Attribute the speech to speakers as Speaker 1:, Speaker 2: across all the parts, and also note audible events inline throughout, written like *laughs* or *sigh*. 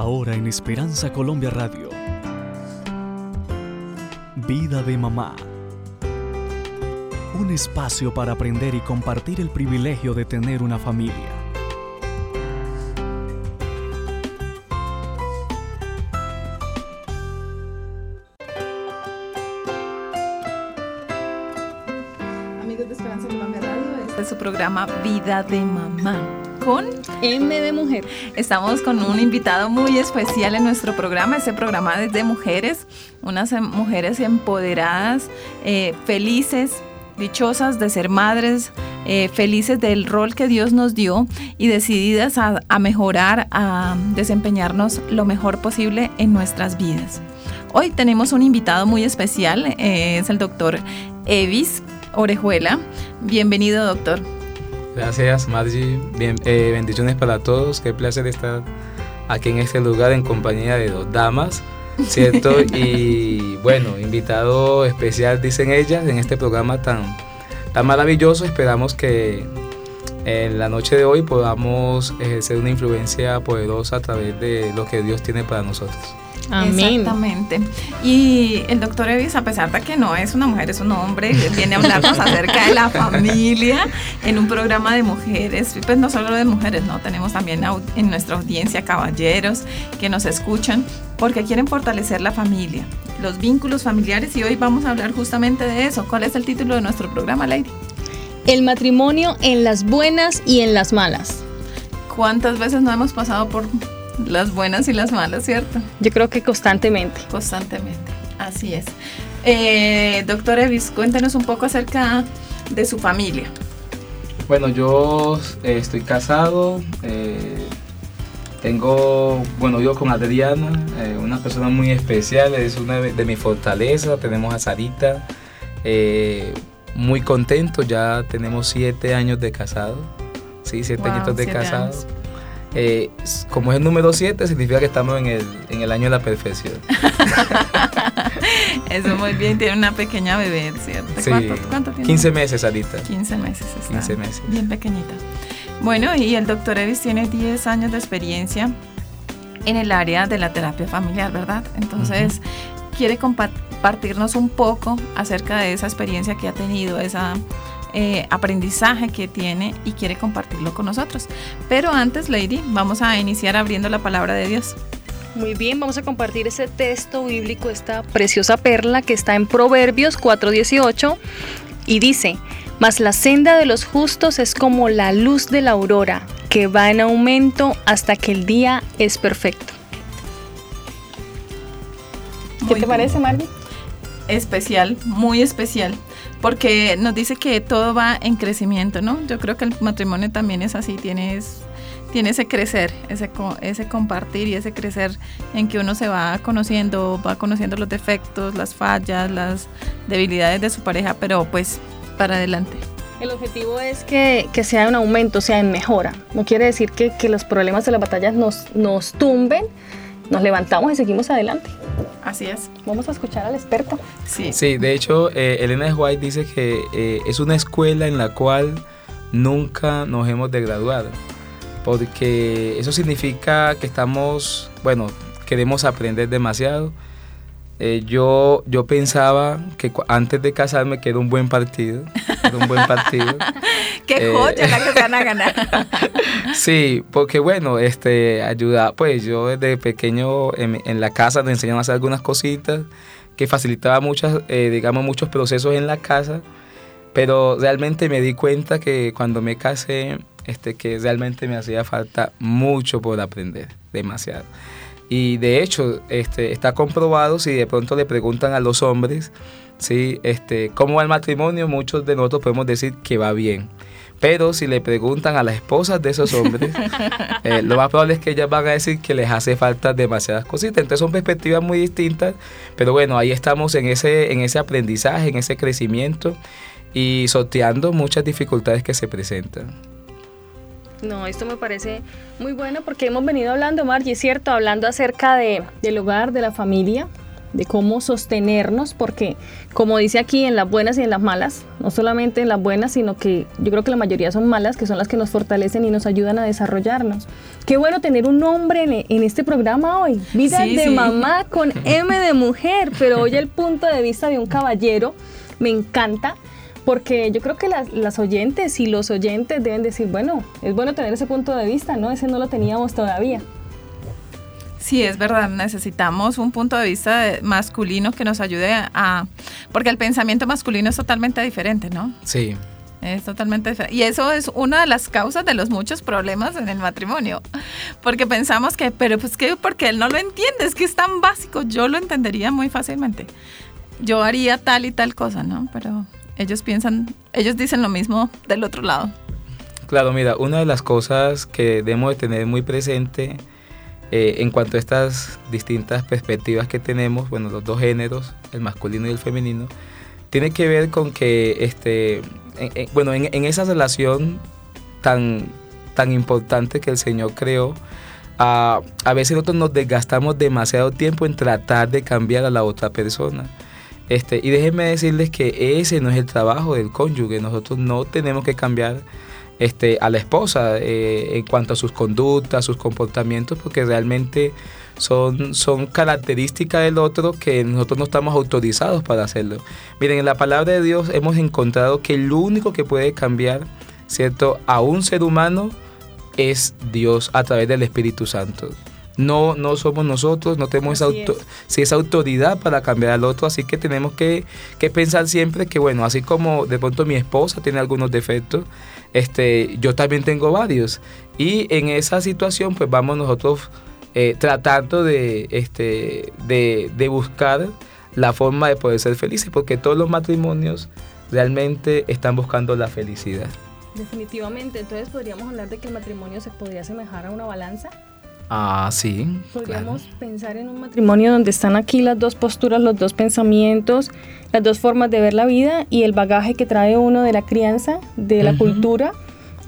Speaker 1: Ahora en Esperanza Colombia Radio. Vida de mamá. Un espacio para aprender y compartir el privilegio de tener una familia.
Speaker 2: Amigos de Esperanza Colombia Radio, este es su programa Vida de Mamá con
Speaker 3: M de Mujer.
Speaker 2: Estamos con un invitado muy especial en nuestro programa. Este programa es de mujeres, unas em- mujeres empoderadas, eh, felices, dichosas de ser madres, eh, felices del rol que Dios nos dio y decididas a, mejorar, a desempeñarnos lo mejor posible en nuestras vidas. Hoy tenemos un invitado muy especial, eh, es el doctor Evis Orejuela. Bienvenido, doctor.
Speaker 4: Gracias, Margie. Bien, eh, bendiciones para todos. Qué placer estar aquí en este lugar en compañía de dos damas, ¿cierto? *laughs* y bueno, invitado especial, dicen ellas, en este programa tan, tan maravilloso. Esperamos que en la noche de hoy podamos ejercer una influencia poderosa a través de lo que Dios tiene para nosotros.
Speaker 3: Amén.
Speaker 2: Exactamente. Y el doctor Evis, a pesar de que no es una mujer, es un hombre, viene a hablarnos *laughs* acerca de la familia en un programa de mujeres. Pues no solo de mujeres, no, tenemos también en nuestra audiencia caballeros que nos escuchan porque quieren fortalecer la familia, los vínculos familiares y hoy vamos a hablar justamente de eso. ¿Cuál es el título de nuestro programa, Lady?
Speaker 3: El matrimonio en las buenas y en las malas.
Speaker 2: ¿Cuántas veces no hemos pasado por las buenas y las malas, cierto?
Speaker 3: Yo creo que constantemente.
Speaker 2: Constantemente, así es. Eh, doctor Evis, cuéntenos un poco acerca de su familia.
Speaker 4: Bueno, yo eh, estoy casado, eh, tengo, bueno, vivo con Adriana, eh, una persona muy especial, es una de, de mi fortaleza, tenemos a Sarita, eh, muy contento, ya tenemos siete años de casado, sí, siete
Speaker 2: Wow,
Speaker 4: años de
Speaker 2: siete
Speaker 4: casado.
Speaker 2: años.
Speaker 4: Eh, como es el número 7, significa que estamos en el, en el año de la perfección. *laughs*
Speaker 2: Eso muy bien, tiene una pequeña bebé, ¿cierto?
Speaker 4: Sí,
Speaker 2: ¿Cuánto, cuánto tiene?
Speaker 4: 15 meses, Sarita.
Speaker 2: 15 meses está.
Speaker 4: 15 meses.
Speaker 2: Bien pequeñita. Bueno, y el doctor Evis tiene 10 años de experiencia en el área de la terapia familiar, ¿verdad? Entonces, quiere compartirnos un poco acerca de esa experiencia que ha tenido, esa eh, aprendizaje que tiene y quiere compartirlo con nosotros. Pero antes, Lady, vamos a iniciar abriendo la palabra de Dios.
Speaker 3: Muy bien, vamos a compartir ese texto bíblico, esta preciosa perla que está en Proverbios 4:18 y dice, mas la senda de los justos es como la luz de la aurora, que va en aumento hasta que el día es perfecto. ¿Qué te
Speaker 2: bien.
Speaker 3: parece, Margie?
Speaker 2: especial, muy especial, porque nos dice que todo va en crecimiento, ¿no? Yo creo que el matrimonio también es así, tienes tiene ese crecer, ese, ese compartir y ese crecer en que uno se va conociendo, va conociendo los defectos, las fallas, las debilidades de su pareja, pero pues para adelante.
Speaker 3: El objetivo es que, que sea un aumento, sea en mejora. No quiere decir que, que los problemas de las batallas nos, nos tumben, nos levantamos y seguimos adelante.
Speaker 2: Así es.
Speaker 3: Vamos a escuchar al experto.
Speaker 2: Sí.
Speaker 4: Sí, de hecho, eh, Elena. White dice que eh, es una escuela en la cual nunca nos hemos de graduar, porque eso significa que estamos, bueno, queremos aprender demasiado. Eh, yo, yo pensaba que antes de casarme que era un buen partido, *laughs* *laughs* un buen partido. *laughs*
Speaker 2: Qué
Speaker 4: Eh,
Speaker 2: joya la que se van a ganar. *laughs*
Speaker 4: Sí, porque bueno, este, ayuda, pues yo desde pequeño en, en la casa me enseñaron a hacer algunas cositas que facilitaba muchas, eh, digamos, muchos procesos en la casa, pero realmente me di cuenta que cuando me casé, este, que realmente me hacía falta mucho por aprender, demasiado. Y de hecho, este, está comprobado si de pronto le preguntan a los hombres, ¿sí? este, ¿cómo va el matrimonio? Muchos de nosotros podemos decir que va bien. Pero si le preguntan a las esposas de esos hombres, *laughs* eh, lo más probable es que ellas van a decir que les hace falta demasiadas cositas. Entonces son perspectivas muy distintas, pero bueno, ahí estamos en ese, en ese aprendizaje, en ese crecimiento y sorteando muchas dificultades que se presentan.
Speaker 3: No, esto me parece muy bueno porque hemos venido hablando, Margie, es cierto, hablando acerca de, del hogar, de la familia, de cómo sostenernos, porque como dice aquí, en las buenas y en las malas, no solamente en las buenas, sino que yo creo que la mayoría son malas, que son las que nos fortalecen y nos ayudan a desarrollarnos. Qué bueno tener un hombre en, este programa hoy, vida de mamá con M de mujer, pero hoy el punto de vista de un caballero me encanta. Porque yo creo que las, las oyentes y los oyentes deben decir, bueno, es bueno tener ese punto de vista, ¿no? Ese no lo teníamos todavía.
Speaker 2: Sí, es verdad, necesitamos un punto de vista masculino que nos ayude a... Porque el pensamiento masculino es totalmente diferente, ¿no?
Speaker 4: Sí.
Speaker 2: Es totalmente diferente. Y eso es una de las causas de los muchos problemas en el matrimonio. Porque pensamos que, pero pues que porque él no lo entiende, es que es tan básico, yo lo entendería muy fácilmente. Yo haría tal y tal cosa, ¿no? Pero ellos piensan, ellos dicen lo mismo del otro lado.
Speaker 4: Claro, mira, una de las cosas que debemos de tener muy presente eh, en cuanto a estas distintas perspectivas que tenemos, bueno, los dos géneros, el masculino y el femenino, tiene que ver con que, este, bueno, en, esa relación tan, tan importante que el Señor creó, a, a veces nosotros nos desgastamos demasiado tiempo en tratar de cambiar a la otra persona. Este, y déjenme decirles que ese no es el trabajo del cónyuge. Nosotros no tenemos que cambiar este, a la esposa eh, en cuanto a sus conductas, sus comportamientos, porque realmente son, son características del otro que nosotros no estamos autorizados para hacerlo. Miren, en la palabra de Dios hemos encontrado que el único que puede cambiar, ¿cierto?, a un ser humano es Dios a través del Espíritu Santo. No, no somos nosotros, no tenemos esa, esa autoridad para cambiar al otro, así que tenemos que, que pensar siempre que, bueno, así como de pronto mi esposa tiene algunos defectos, este, yo también tengo varios. Y en esa situación, pues vamos nosotros eh, tratando de, este, de, de buscar la forma de poder ser felices, porque todos los matrimonios realmente están buscando la felicidad.
Speaker 3: Definitivamente, entonces podríamos hablar de que el matrimonio se podría asemejar a una balanza.
Speaker 4: Ah, sí.
Speaker 3: Podríamos pensar en un matrimonio donde están aquí las dos posturas, los dos pensamientos, las dos formas de ver la vida y el bagaje que trae uno de la crianza, de la cultura.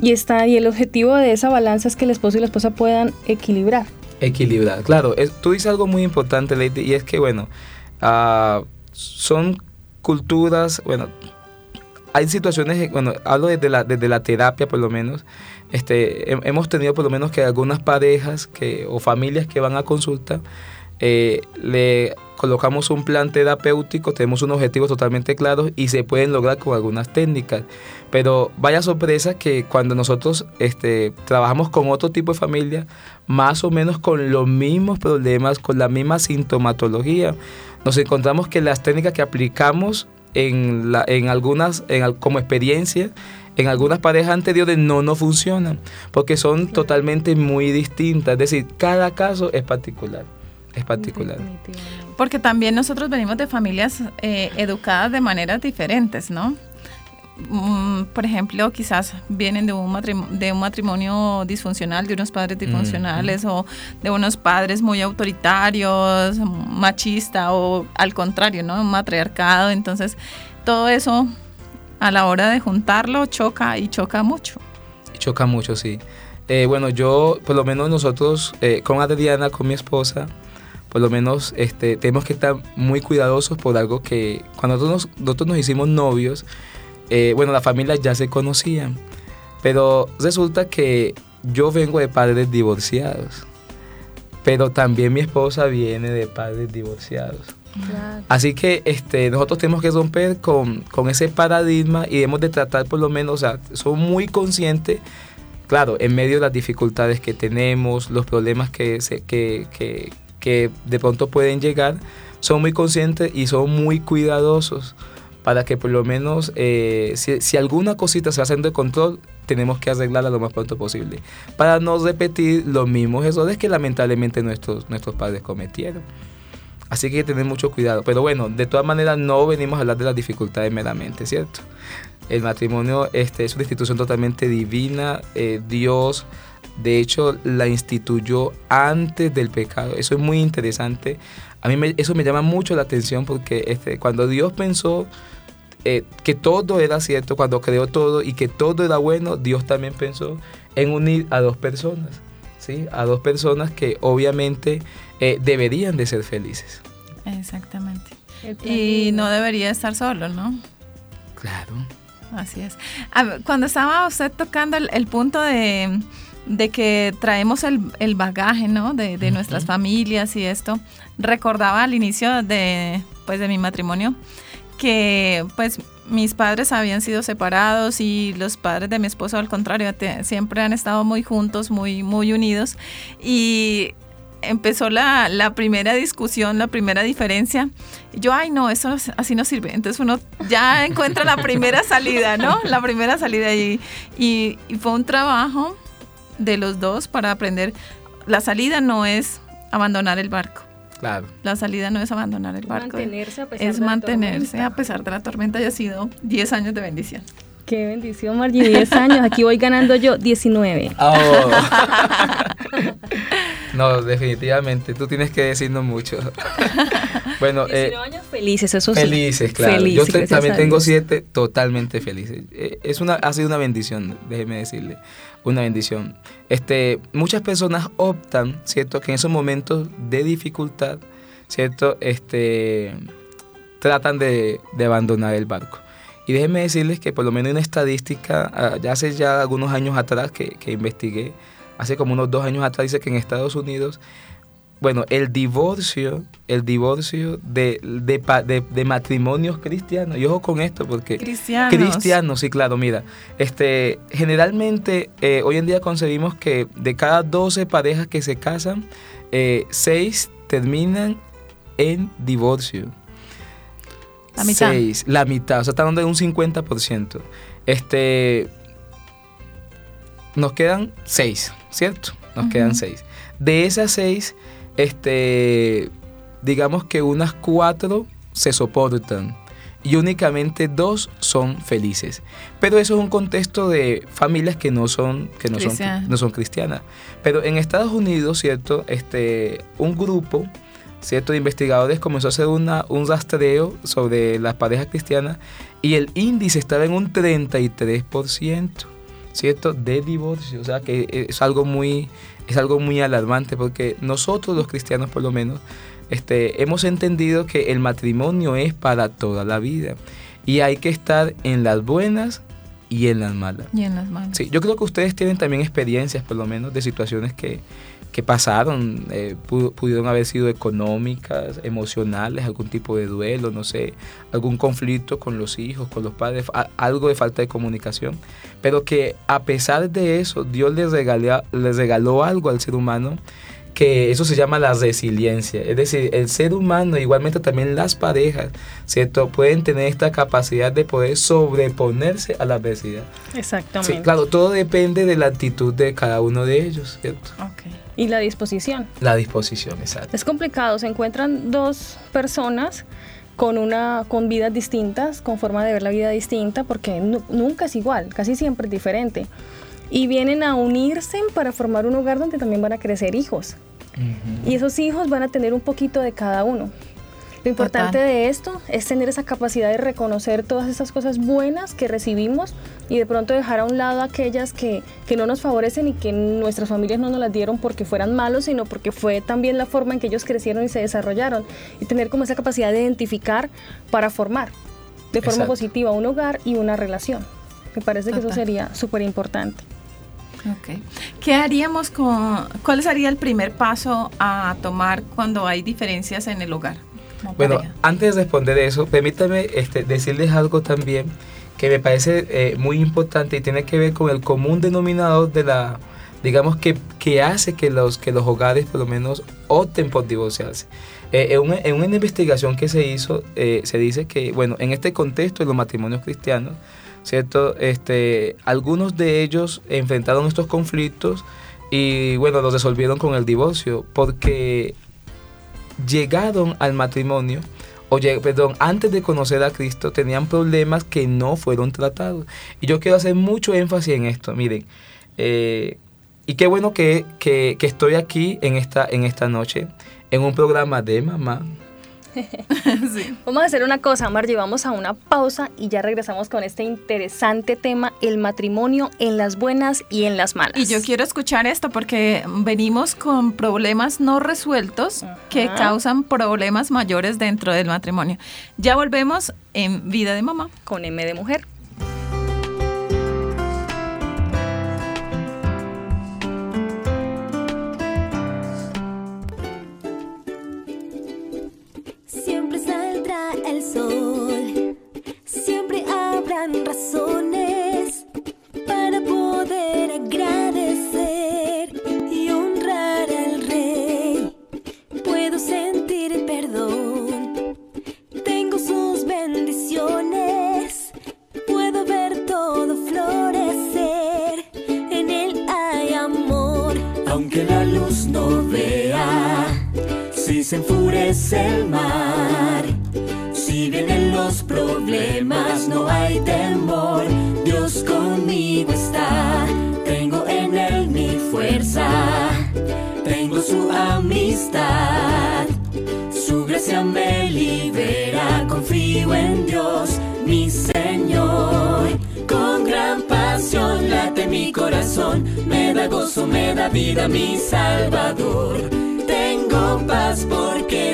Speaker 3: Y, está, y el objetivo de esa balanza es que el esposo y la esposa puedan equilibrar.
Speaker 4: Equilibrar, claro. tú dices algo muy importante, Lady, y es que, bueno, uh, son culturas, bueno, hay situaciones, bueno, hablo desde la, desde la terapia por lo menos, este, hemos tenido por lo menos que algunas parejas que, o familias que van a consulta, eh, le colocamos un plan terapéutico, tenemos unos objetivos totalmente claros y se pueden lograr con algunas técnicas. Pero vaya sorpresa que cuando nosotros este, trabajamos con otro tipo de familia, más o menos con los mismos problemas, con la misma sintomatología, nos encontramos que las técnicas que aplicamos en, en algunas, en, como experiencia, en algunas parejas anteriores no no funcionan, porque son totalmente muy distintas. Es decir, cada caso es particular. Es particular.
Speaker 2: Porque también nosotros venimos de familias eh, educadas de maneras diferentes, ¿no? Mm, por ejemplo, quizás vienen de un, matrimonio, de un matrimonio disfuncional, de unos padres disfuncionales o de unos padres muy autoritarios, machista o al contrario, ¿no? Un matriarcado. Entonces, todo eso a la hora de juntarlo choca y choca mucho.
Speaker 4: Choca mucho, sí. Eh, bueno, yo, por lo menos nosotros, eh, con Adriana, con mi esposa, por lo menos este, tenemos que estar muy cuidadosos por algo que cuando nosotros nos, nos hicimos novios, eh, bueno, las familias ya se conocían, pero resulta que yo vengo de padres divorciados, pero también mi esposa viene de padres divorciados. Así que este, nosotros tenemos que romper con, ese paradigma y debemos de tratar por lo menos, o sea, son muy conscientes, claro, en medio de las dificultades que tenemos, los problemas que, se, que, que, que de pronto pueden llegar, son muy conscientes y son muy cuidadosos para que por lo menos eh, si, si, alguna cosita se hace de control, tenemos que arreglarla lo más pronto posible, para no repetir los mismos errores que lamentablemente nuestros, nuestros padres cometieron. Así que hay que tener mucho cuidado. Pero bueno, de todas maneras no venimos a hablar de las dificultades meramente, ¿cierto? El matrimonio este, es una institución totalmente divina. Eh, Dios, de hecho, la instituyó antes del pecado. Eso es muy interesante. A mí eso me llama mucho la atención porque este, cuando Dios pensó eh, que todo era cierto, cuando creó todo y que todo era bueno, Dios también pensó en unir a dos personas. ¿sí? A dos personas que obviamente eh, deberían de ser felices.
Speaker 2: Exactamente. Y no debería estar solo, ¿no?
Speaker 4: Claro.
Speaker 2: Así es. Cuando estaba usted tocando el, punto de, que traemos el, bagaje, ¿no? De, nuestras familias y esto, recordaba al inicio de, pues, de mi matrimonio que, pues, mis padres habían sido separados y los padres de mi esposo al contrario siempre han estado muy juntos, muy muy unidos y empezó la, la, primera discusión, la primera diferencia. Yo, ay, no, eso así no sirve. Entonces uno ya *laughs* encuentra la primera salida, ¿no? La primera salida. Y, y, fue un trabajo de los dos para aprender. La salida no es abandonar el barco.
Speaker 4: Claro.
Speaker 2: La salida no es abandonar el barco.
Speaker 3: Mantenerse a pesar
Speaker 2: es mantenerse a pesar de la tormenta y ha sido 10 años de bendición.
Speaker 3: Qué bendición, Margie, 10 años. Aquí voy ganando yo 19. *laughs*
Speaker 4: no, definitivamente. Tú tienes que decirnos mucho. *laughs*
Speaker 3: bueno, 19 eh, años felices, eso
Speaker 4: sí. Felices, claro. yo también tengo 7 totalmente felices. Eh, es una, ha sido una bendición, déjeme decirle. Una bendición. Este, muchas personas optan, ¿cierto? Que en esos momentos de dificultad, ¿cierto? Este, tratan de, de abandonar el barco. Y déjenme decirles que por lo menos una estadística, ah, ya hace ya algunos años atrás que, que investigué, hace como unos dos años atrás, dice que en Estados Unidos, bueno, el divorcio, el divorcio de, de, de, matrimonios cristianos, y ojo con esto porque...
Speaker 2: Cristianos.
Speaker 4: Cristianos, sí, claro, mira, este, generalmente eh, hoy en día concebimos que de cada 12 parejas que se casan, eh, 6 terminan en divorcio.
Speaker 2: La mitad.
Speaker 4: Seis, la mitad, o sea, está hablando de un 50%. Este, nos quedan seis, ¿cierto? Nos quedan seis. De esas seis, este, digamos que unas cuatro se soportan y únicamente dos son felices. Pero eso es un contexto de familias que no son, que no son, no son cristianas. Pero en Estados Unidos, ¿cierto? Este, un grupo ¿cierto? de investigadores comenzó a hacer una, un rastreo sobre las parejas cristianas y el índice estaba en un 33%, ¿cierto? De divorcio. O sea que es algo muy, es algo muy alarmante porque nosotros los cristianos por lo menos este, hemos entendido que el matrimonio es para toda la vida y hay que estar en las buenas y en las malas.
Speaker 2: Y en las malas.
Speaker 4: Sí, yo creo que ustedes tienen también experiencias por lo menos de situaciones que, que pasaron, eh, pudieron haber sido económicas, emocionales, algún tipo de duelo, no sé, algún conflicto con los hijos, con los padres, algo de falta de comunicación, pero que a pesar de eso, Dios les regaló, les regaló algo al ser humano que eso se llama la resiliencia. Es decir, el ser humano, igualmente también las parejas, ¿cierto? Pueden tener esta capacidad de poder sobreponerse a la adversidad.
Speaker 3: Exactamente.
Speaker 4: Sí, claro, todo depende de la actitud de cada uno de ellos, ¿cierto?
Speaker 3: Okay. Y la disposición.
Speaker 4: La disposición, exacto.
Speaker 3: Es complicado, se encuentran dos personas con una con vidas distintas, con forma de ver la vida distinta, porque nunca es igual, casi siempre es diferente. Y vienen a unirse para formar un hogar donde también van a crecer hijos. Y esos hijos van a tener un poquito de cada uno. Lo importante de esto es tener esa capacidad de reconocer todas esas cosas buenas que recibimos y de pronto dejar a un lado aquellas que, que, no nos favorecen y que nuestras familias no nos las dieron porque fueran malos, sino porque fue también la forma en que ellos crecieron y se desarrollaron. Y tener como esa capacidad de identificar para formar de forma positiva un hogar y una relación. Me parece que eso sería súper importante.
Speaker 2: Ok. ¿Qué haríamos con, cuál sería el primer paso a tomar cuando hay diferencias en el hogar?
Speaker 4: Bueno, antes de responder eso, permítame este, decirles algo también que me parece eh, muy importante y tiene que ver con el común denominador de la, digamos, que, que hace que los, que los hogares por lo menos opten por divorciarse. Eh, en, una, en, una, investigación que se hizo, eh, se dice que, bueno, en este contexto de los matrimonios cristianos, ¿cierto? Este, algunos de ellos enfrentaron estos conflictos y, bueno, los resolvieron con el divorcio, porque llegaron al matrimonio, o perdón, antes de conocer a Cristo, tenían problemas que no fueron tratados. Y yo quiero hacer mucho énfasis en esto, miren. Eh, y qué bueno que, que, estoy aquí en esta, en esta noche, en un programa de mamá, *laughs*
Speaker 3: Vamos a hacer una cosa, Margie, vamos a una pausa y ya regresamos con este interesante tema, el matrimonio en las buenas y en las malas.
Speaker 2: Y yo quiero escuchar esto porque venimos con problemas no resueltos que causan problemas mayores dentro del matrimonio. Ya volvemos en Vida de Mamá.
Speaker 3: Con M de Mujer.
Speaker 5: el sol. Siempre
Speaker 6: habrán razones para poder agradecer y honrar al rey. Puedo sentir perdón. Tengo sus bendiciones. Puedo ver todo florecer. En él hay amor.
Speaker 5: Aunque la luz no vea, si se enfurece el mar viven en los problemas, no hay temor. Dios conmigo está, tengo en Él mi fuerza, tengo su amistad. Su gracia me libera, confío en Dios, mi Señor. Con gran pasión late mi corazón, me da gozo, me da vida mi Salvador. Tengo paz por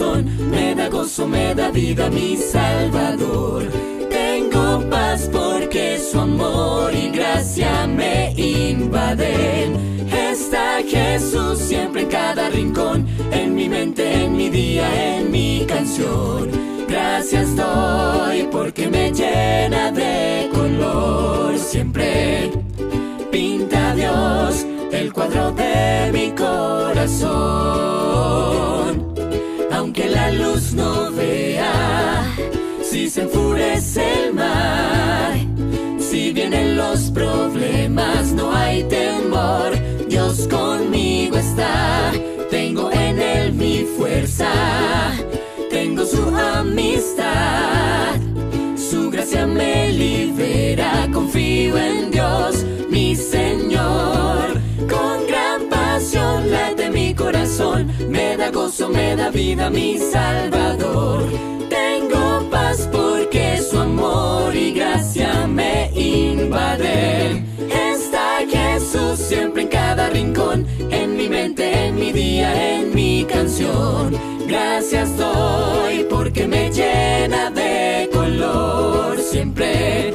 Speaker 5: me da gozo, me da vida, mi Salvador. Tengo paz porque su amor y gracia me invaden. Está Jesús siempre en cada rincón, en mi mente, en mi día, en mi canción. Gracias doy porque me llena de color. Siempre pinta Dios el cuadro de mi corazón. Aunque la luz no vea, si se enfurece el mar, si vienen los problemas, no hay temor. Dios conmigo está, tengo en él mi fuerza, tengo su amistad. Su gracia me libera, confío en Dios, mi Señor. Me da gozo, me da vida, mi Salvador. Tengo paz porque su amor y gracia me invaden. Está Jesús siempre en cada rincón, en mi mente, en mi día, en mi canción. Gracias doy porque me llena de color. Siempre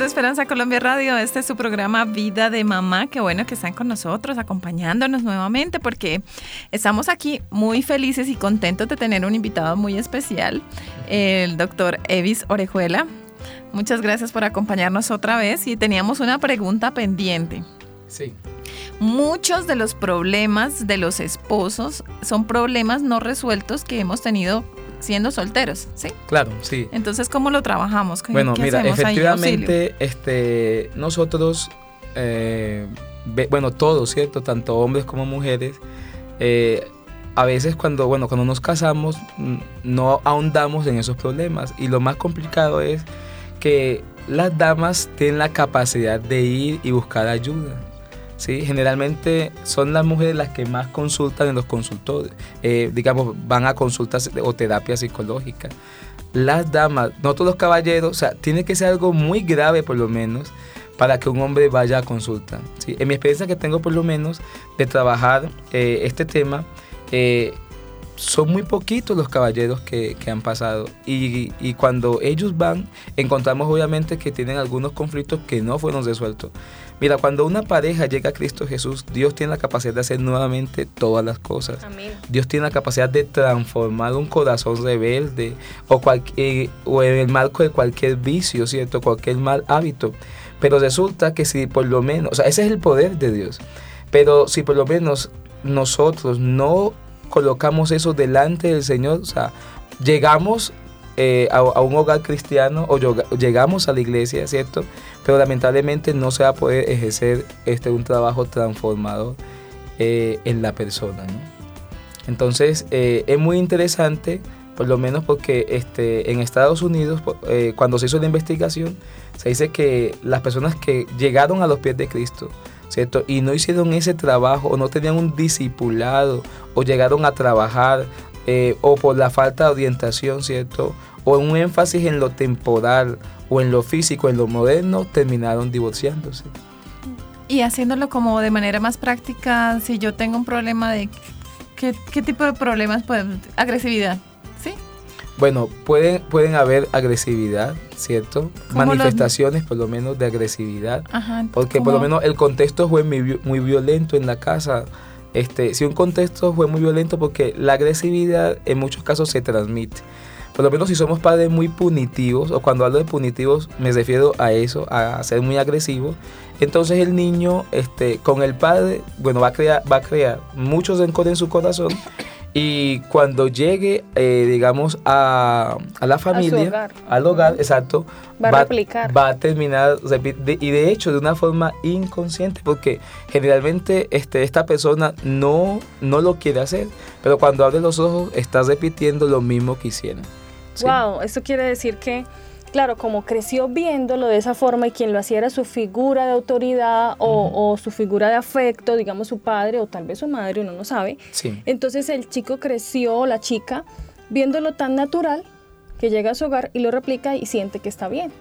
Speaker 5: de
Speaker 2: Esperanza Colombia Radio, este es su programa Vida de Mamá. Qué bueno que están con nosotros, acompañándonos nuevamente, porque estamos aquí muy felices y contentos de tener un invitado muy especial, el doctor Evis Orejuela. Muchas gracias por acompañarnos otra vez y teníamos una pregunta pendiente.
Speaker 4: Sí.
Speaker 2: muchos de los problemas de los esposos son problemas no resueltos que hemos tenido siendo solteros, ¿sí?
Speaker 4: Claro, sí.
Speaker 2: Entonces, ¿cómo lo trabajamos? ¿Qué-
Speaker 4: Bueno,
Speaker 2: qué
Speaker 4: mira, efectivamente, este, nosotros, eh, ve- bueno, todos, ¿cierto? Tanto hombres como mujeres, eh, a veces cuando, bueno, cuando nos casamos, mm, no ahondamos en esos problemas. Y lo más complicado es que las damas tienen la capacidad de ir y buscar ayuda. ¿Sí? Generalmente son las mujeres las que más consultan en los consultorios, eh, digamos, van a consultas o terapia psicológica. Las damas, no todos los caballeros, o sea, tiene que ser algo muy grave por lo menos para que un hombre vaya a consulta. ¿sí? En mi experiencia que tengo por lo menos de trabajar eh, este tema, eh, son muy poquitos los caballeros que, que han pasado y, y cuando ellos van encontramos obviamente que tienen algunos conflictos que no fueron resueltos. Mira, cuando una pareja llega a Cristo Jesús, Dios tiene la capacidad de hacer nuevamente todas las cosas.
Speaker 3: Amén.
Speaker 4: Dios tiene la capacidad de transformar un corazón rebelde o, cualquier, o en el marco de cualquier vicio, ¿cierto? Cualquier mal hábito. Pero resulta que si por lo menos, o sea, ese es el poder de Dios. Pero si por lo menos nosotros no colocamos eso delante del Señor, o sea, llegamos eh, a, a un hogar cristiano o llegamos a la iglesia, ¿cierto? Pero lamentablemente no se va a poder ejercer este, un trabajo transformador eh, en la persona. Entonces eh, es muy interesante, por lo menos porque este, en Estados Unidos, eh, cuando se hizo la investigación, se dice que las personas que llegaron a los pies de Cristo, ¿cierto? Y no hicieron ese trabajo o no tenían un discipulado o llegaron a trabajar eh, o por la falta de orientación, ¿cierto? O un énfasis en lo temporal o en lo físico, en lo moderno, terminaron divorciándose.
Speaker 2: Y haciéndolo como de manera más práctica, si yo tengo un problema de qué, qué tipo de problemas podemos, agresividad, ¿sí?
Speaker 4: Bueno, pueden, pueden haber agresividad, ¿cierto?
Speaker 2: ¿Cómo lo-
Speaker 4: Manifestaciones por lo menos de agresividad.
Speaker 2: Ajá.
Speaker 4: Porque por lo menos el contexto fue muy, muy violento en la casa. Este, si un contexto fue muy violento porque la agresividad en muchos casos se transmite. Por lo menos si somos padres muy punitivos, o cuando hablo de punitivos me refiero a eso, a ser muy agresivo, entonces el niño este, con el padre, bueno, va a crear, va crear mucho rencor en su corazón y cuando llegue, eh, digamos, a, a la familia,
Speaker 3: hogar.
Speaker 4: al hogar, exacto,
Speaker 3: Va a replicar.
Speaker 4: va a terminar de- y de hecho de una forma inconsciente porque generalmente este, esta persona no, no lo quiere hacer, pero cuando abre los ojos está repitiendo lo mismo que hicieron. ¿sí?
Speaker 3: Wow, esto quiere decir que, claro, como creció viéndolo de esa forma y quien lo hacía era su figura de autoridad o, o su figura de afecto, digamos su padre o tal vez su madre, uno no sabe.
Speaker 4: Sí.
Speaker 3: Entonces el chico creció, la chica, viéndolo tan natural que llega a su hogar y lo replica y siente que está bien.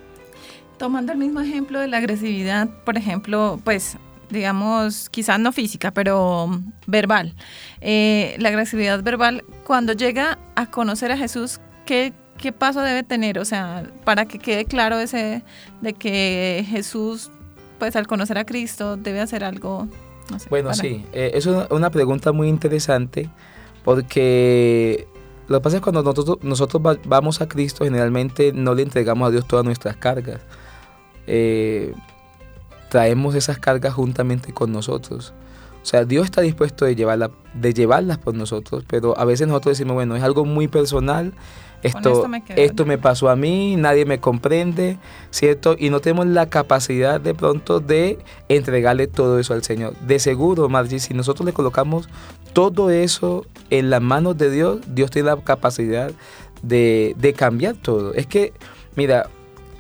Speaker 2: Tomando el mismo ejemplo de la agresividad, por ejemplo, pues digamos, quizás no física, pero verbal. Eh, la agresividad verbal, cuando llega a conocer a Jesús, ¿qué, ¿qué paso debe tener? O sea, para que quede claro ese de que Jesús, pues al conocer a Cristo, debe hacer algo. No sé,
Speaker 4: Bueno,
Speaker 2: para-
Speaker 4: sí, eh, es una, pregunta muy interesante porque lo que pasa es cuando nosotros, nosotros va- vamos a Cristo, generalmente no le entregamos a Dios todas nuestras cargas. Eh, traemos esas cargas juntamente con nosotros. O sea, Dios está dispuesto de, llevarla, de llevarlas por nosotros, pero a veces nosotros decimos, bueno, es algo muy personal, esto,
Speaker 2: esto me quedo
Speaker 4: esto
Speaker 2: yo".
Speaker 4: me pasó a mí, nadie me comprende, ¿cierto? Y no tenemos la capacidad de pronto de entregarle todo eso al Señor. De seguro, Margie, si nosotros le colocamos todo eso en las manos de Dios, Dios tiene la capacidad de, de cambiar todo. Es que, mira,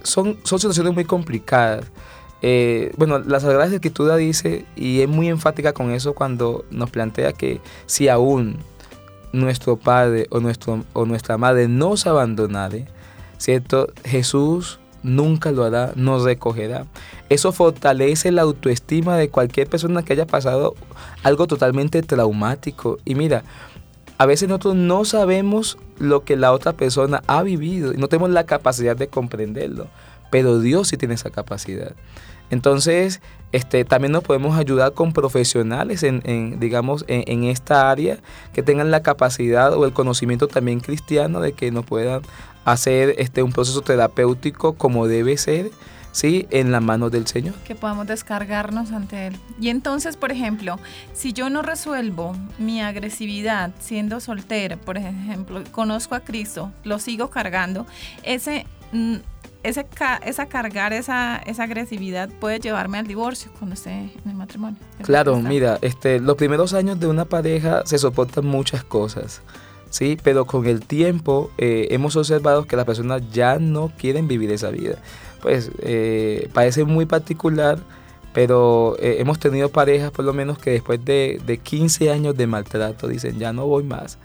Speaker 4: son, son situaciones muy complicadas. Eh, bueno, la Sagrada Escritura dice, y es muy enfática con eso cuando nos plantea que si aún nuestro Padre o, nuestro, o nuestra Madre nos abandonare, ¿cierto? Jesús nunca lo hará, nos recogerá. Eso fortalece la autoestima de cualquier persona que haya pasado algo totalmente traumático. Y mira, a veces nosotros no sabemos lo que la otra persona ha vivido y no tenemos la capacidad de comprenderlo, pero Dios sí tiene esa capacidad. Entonces, este, también nos podemos ayudar con profesionales en, digamos, en, en, esta área que tengan la capacidad o el conocimiento también cristiano de que nos puedan hacer este, un proceso terapéutico como debe ser, ¿sí? En las manos del Señor.
Speaker 2: que podamos descargarnos ante Él. Y entonces, por ejemplo, si yo no resuelvo mi agresividad siendo soltera, por ejemplo, conozco a Cristo, lo sigo cargando, ese, mm, ese, esa cargar esa, esa agresividad puede llevarme al divorcio cuando esté en el matrimonio.
Speaker 4: Claro, mira, este, los primeros años de una pareja se soportan muchas cosas, ¿sí? Pero con el tiempo eh, hemos observado que las personas ya no quieren vivir esa vida. Pues eh, parece muy particular, pero eh, hemos tenido parejas por lo menos que después de, de 15 años de maltrato dicen, ya no voy más.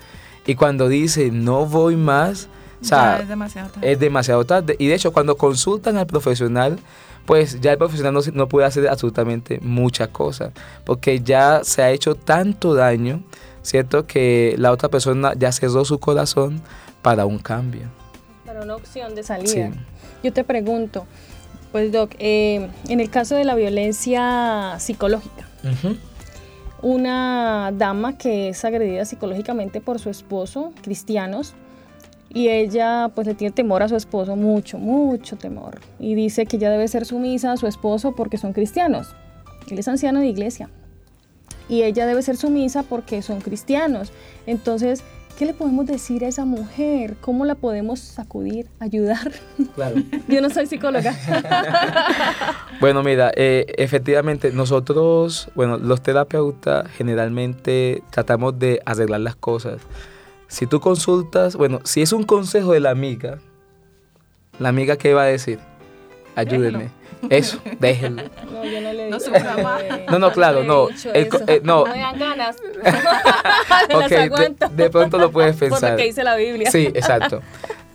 Speaker 4: Y cuando dicen, no voy más, o sea,
Speaker 2: Ya es demasiado tarde.
Speaker 4: es demasiado tarde. Y de hecho, cuando consultan al profesional, pues ya el profesional no, puede hacer absolutamente muchas cosas, porque ya se ha hecho tanto daño, ¿cierto? Que la otra persona ya cerró su corazón para un cambio.
Speaker 3: Para una opción de salida.
Speaker 4: Sí.
Speaker 3: Yo te pregunto, pues Doc, eh, en el caso de la violencia psicológica, una dama que es agredida psicológicamente por su esposo, cristianos, y ella pues le tiene temor a su esposo, mucho, mucho temor, y dice que ella debe ser sumisa a su esposo porque son cristianos. Él es anciano de iglesia. Y ella debe ser sumisa porque son cristianos. Entonces, ¿qué le podemos decir a esa mujer? ¿Cómo la podemos sacudir, ayudar?
Speaker 4: Claro. *laughs*
Speaker 3: Yo no soy psicóloga. *laughs*
Speaker 4: Bueno, mira, eh, efectivamente nosotros, bueno, los terapeutas generalmente tratamos de arreglar las cosas. Si tú consultas, bueno, si es un consejo de la amiga, la amiga qué va a decir, ayúdenme. Eso, déjenlo.
Speaker 3: No, yo no le
Speaker 2: No
Speaker 3: digo.
Speaker 2: más.
Speaker 4: No, no, claro, no. El eh, no.
Speaker 3: me dan ganas. *laughs*
Speaker 4: Ok, de- de pronto lo puedes
Speaker 3: Por
Speaker 4: pensar.
Speaker 3: lo que dice la Biblia.
Speaker 4: Sí, exacto.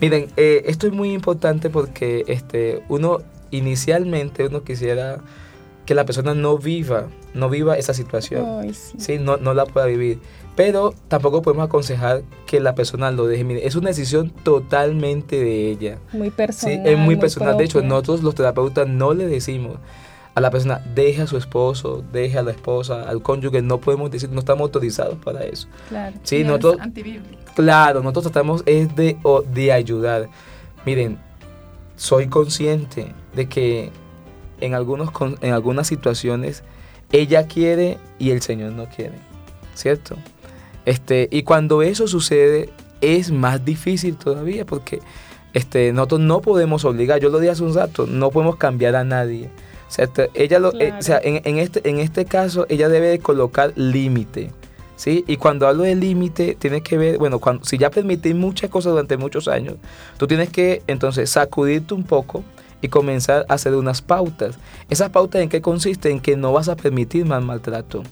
Speaker 4: Miren, eh, esto es muy importante porque este, uno inicialmente uno quisiera que la persona no viva, no viva esa situación.
Speaker 3: Ay, sí.
Speaker 4: Sí, no, no la pueda vivir. Pero tampoco podemos aconsejar que la persona lo deje. Mire, es una decisión totalmente de ella.
Speaker 3: Muy
Speaker 4: Sí,
Speaker 3: personal.
Speaker 4: es muy personal. De hecho, nosotros los terapeutas no le decimos a la persona, deje a su esposo, deje a la esposa, al cónyuge. No podemos decir, no estamos autorizados para eso.
Speaker 3: Claro.
Speaker 4: Sí,
Speaker 2: es
Speaker 4: nosotros,
Speaker 2: antibíblico.
Speaker 4: Claro, nosotros tratamos es de, de ayudar. Miren, soy consciente de que en, algunos, en algunas situaciones ella quiere y el Señor no quiere, ¿cierto? Este, y cuando eso sucede es más difícil todavía porque este, nosotros no podemos obligar, yo lo dije hace un rato, no podemos cambiar a nadie. ¿cierto? Ella lo, eh, o sea, en, en este, en este caso ella debe de colocar límite. ¿sí? Y cuando hablo de límite, tiene que ver, bueno, cuando, si ya permitís muchas cosas durante muchos años, tú tienes que entonces sacudirte un poco y comenzar a hacer unas pautas. ¿Esas pautas en qué consiste? En que no vas a permitir más maltrato.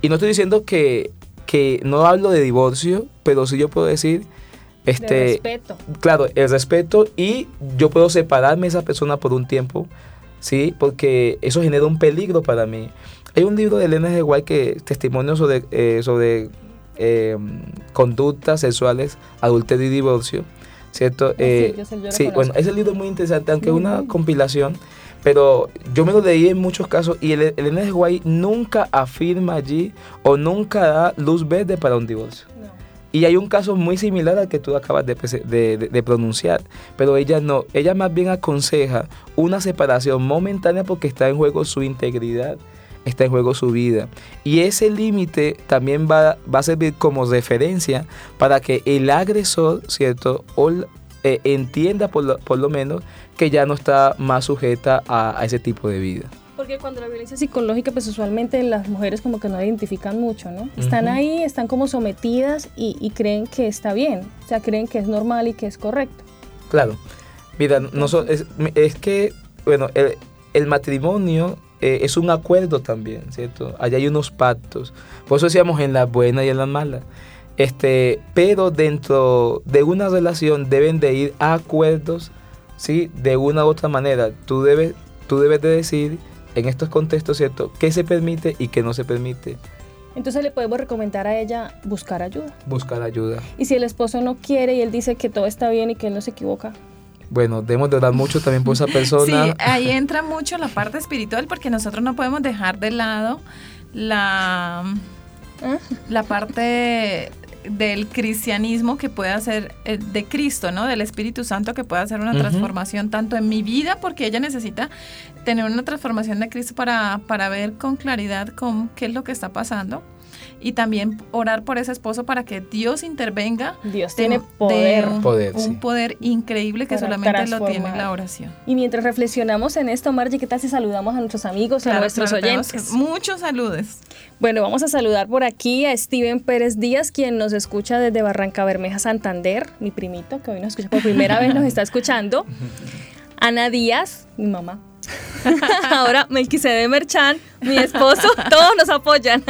Speaker 4: Y no estoy diciendo que, que no hablo de divorcio, pero sí yo puedo decir,
Speaker 3: De
Speaker 4: este,
Speaker 3: respeto.
Speaker 4: claro, el respeto y yo puedo separarme de esa persona por un tiempo, ¿sí? Porque eso genera un peligro para mí. Hay un libro de Elena G. White que testimonio sobre, eh, sobre eh, conductas sexuales, adulterio y divorcio, ¿cierto?
Speaker 3: Ah, sí,
Speaker 4: Eh,
Speaker 3: yo
Speaker 4: sí, bueno, ese libro es muy interesante, aunque es una compilación, pero yo me lo leí en muchos casos y el- Elena G. White nunca afirma allí o nunca da luz verde para un divorcio.
Speaker 3: No.
Speaker 4: Y hay un caso muy similar al que tú acabas de, de- de- de pronunciar, pero ella no, ella más bien aconseja una separación momentánea porque está en juego su integridad, está en juego su vida. Y ese límite también va, va a servir como referencia para que el agresor, ¿cierto? O eh, entienda por lo, por lo menos que ya no está más sujeta a, a ese tipo de vida.
Speaker 3: Porque cuando la violencia psicológica, pues usualmente las mujeres como que no la identifican mucho, ¿no? Están ahí, están como sometidas y, y creen que está bien, o sea, creen que es normal y que es correcto.
Speaker 4: Claro. Mira, no so- es, es que, bueno, el, el matrimonio eh, es un acuerdo también, ¿cierto? Allá hay unos pactos. Por eso decíamos en las buenas y en las malas. Este, pero dentro de una relación deben de ir a acuerdos, ¿sí? De una u otra manera. Tú debes, tú debes de decir en estos contextos, ¿cierto? ¿Qué se permite y qué no se permite?
Speaker 3: Entonces le podemos recomendar a ella buscar ayuda.
Speaker 4: Buscar ayuda.
Speaker 3: Y si el esposo no quiere y él dice que todo está bien y que él no se equivoca,
Speaker 4: Bueno, debemos de orar mucho también por esa *laughs* persona.
Speaker 2: Sí, ahí entra mucho la parte espiritual porque nosotros no podemos dejar de lado la,
Speaker 3: ¿Ah?
Speaker 2: la parte del cristianismo que puede hacer, eh, de Cristo, ¿no? Del Espíritu Santo que puede hacer una transformación tanto en mi vida, porque ella necesita tener una transformación de Cristo para, para ver con claridad con qué es lo que está pasando. Y también orar por ese esposo para que Dios intervenga.
Speaker 3: Dios tiene
Speaker 2: de
Speaker 3: poder.
Speaker 2: un,
Speaker 4: Poder,
Speaker 2: un
Speaker 4: sí.
Speaker 2: poder increíble que
Speaker 3: Para
Speaker 2: solamente lo tiene la oración.
Speaker 3: Y mientras reflexionamos en esto, Margie, ¿qué tal si saludamos a nuestros amigos, a
Speaker 2: Claro,
Speaker 3: nuestros
Speaker 2: claro, tenemos
Speaker 3: oyentes?
Speaker 2: Muchos saludos.
Speaker 3: Bueno, vamos a saludar por aquí a Steven Pérez Díaz, quien nos escucha desde Barranca Bermeja, Santander, mi primito, que hoy nos escucha por primera vez, nos está escuchando. *laughs* Ana Díaz, mi mamá. *laughs* Ahora Melquisede Merchan, mi esposo, *laughs* todos nos apoyan.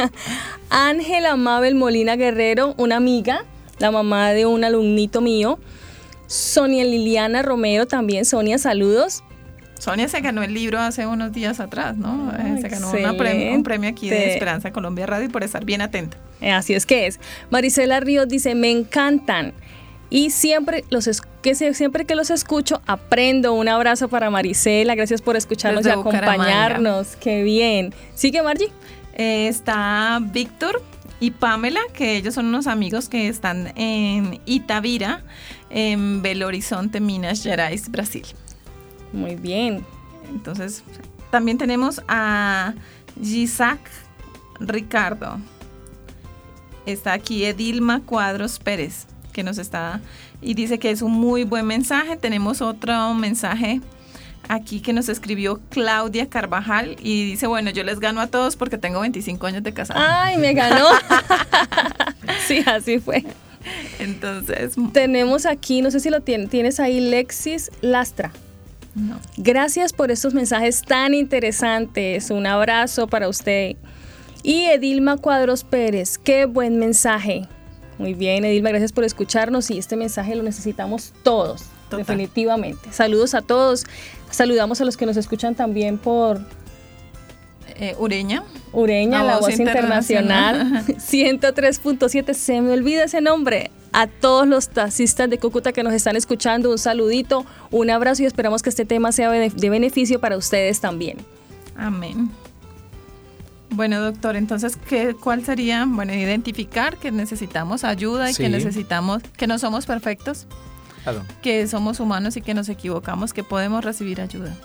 Speaker 3: Ángela Mabel Molina Guerrero, una amiga, la mamá de un alumnito mío. Sonia Liliana Romero también, Sonia, saludos.
Speaker 2: Sonia se ganó el libro hace unos días atrás, ¿no?
Speaker 3: Ah,
Speaker 2: Eh, se ganó una prem- un premio aquí de. Esperanza Colombia Radio por estar bien atenta.
Speaker 3: Eh, Así es que es. Marisela Ríos dice, me encantan. Y siempre, los que siempre que los escucho, aprendo. Un abrazo para Marisela. Gracias por escucharnos
Speaker 2: Desde
Speaker 3: y acompañarnos.
Speaker 2: Bucaramanga.
Speaker 3: Qué bien. Sigue, Margie.
Speaker 2: Eh, está Víctor y Pamela, que ellos son unos amigos que están en Itavira, en Belo Horizonte, Minas Gerais, Brasil.
Speaker 3: Muy bien.
Speaker 2: Entonces, también tenemos a Gisac Ricardo. Está aquí Edilma Cuadros Pérez, que nos está y dice que es un muy buen mensaje. Tenemos otro mensaje aquí que nos escribió Claudia Carvajal y dice, bueno, yo les gano a todos porque tengo 25 años de casada.
Speaker 3: Ay, me ganó. *laughs* sí, así fue.
Speaker 2: Entonces,
Speaker 3: Tenemos aquí, no sé si lo tien- tienes ahí, Lexis Lastra.
Speaker 2: no.
Speaker 3: Gracias por estos mensajes tan interesantes. Un abrazo para usted. Y Edilma Cuadros Pérez, qué buen mensaje. Muy bien, Edilma, gracias por escucharnos y este mensaje lo necesitamos todos,
Speaker 2: Total.
Speaker 3: definitivamente. Saludos a todos. Saludamos a los que nos escuchan también por
Speaker 2: Eh, Ureña.
Speaker 3: Ureña,
Speaker 2: La
Speaker 3: la,
Speaker 2: Voz
Speaker 3: voz internacional, 103.7, *laughs* se me olvida ese nombre. A todos los taxistas de Cúcuta que nos están escuchando, un saludito, un abrazo y esperamos que este tema sea de beneficio para ustedes también.
Speaker 2: Amén. Bueno, doctor, entonces, ¿qué, ¿cuál sería? Bueno, identificar que necesitamos ayuda y que necesitamos, que no somos perfectos,
Speaker 4: Claro.
Speaker 2: que somos humanos y que nos equivocamos, que podemos recibir ayuda.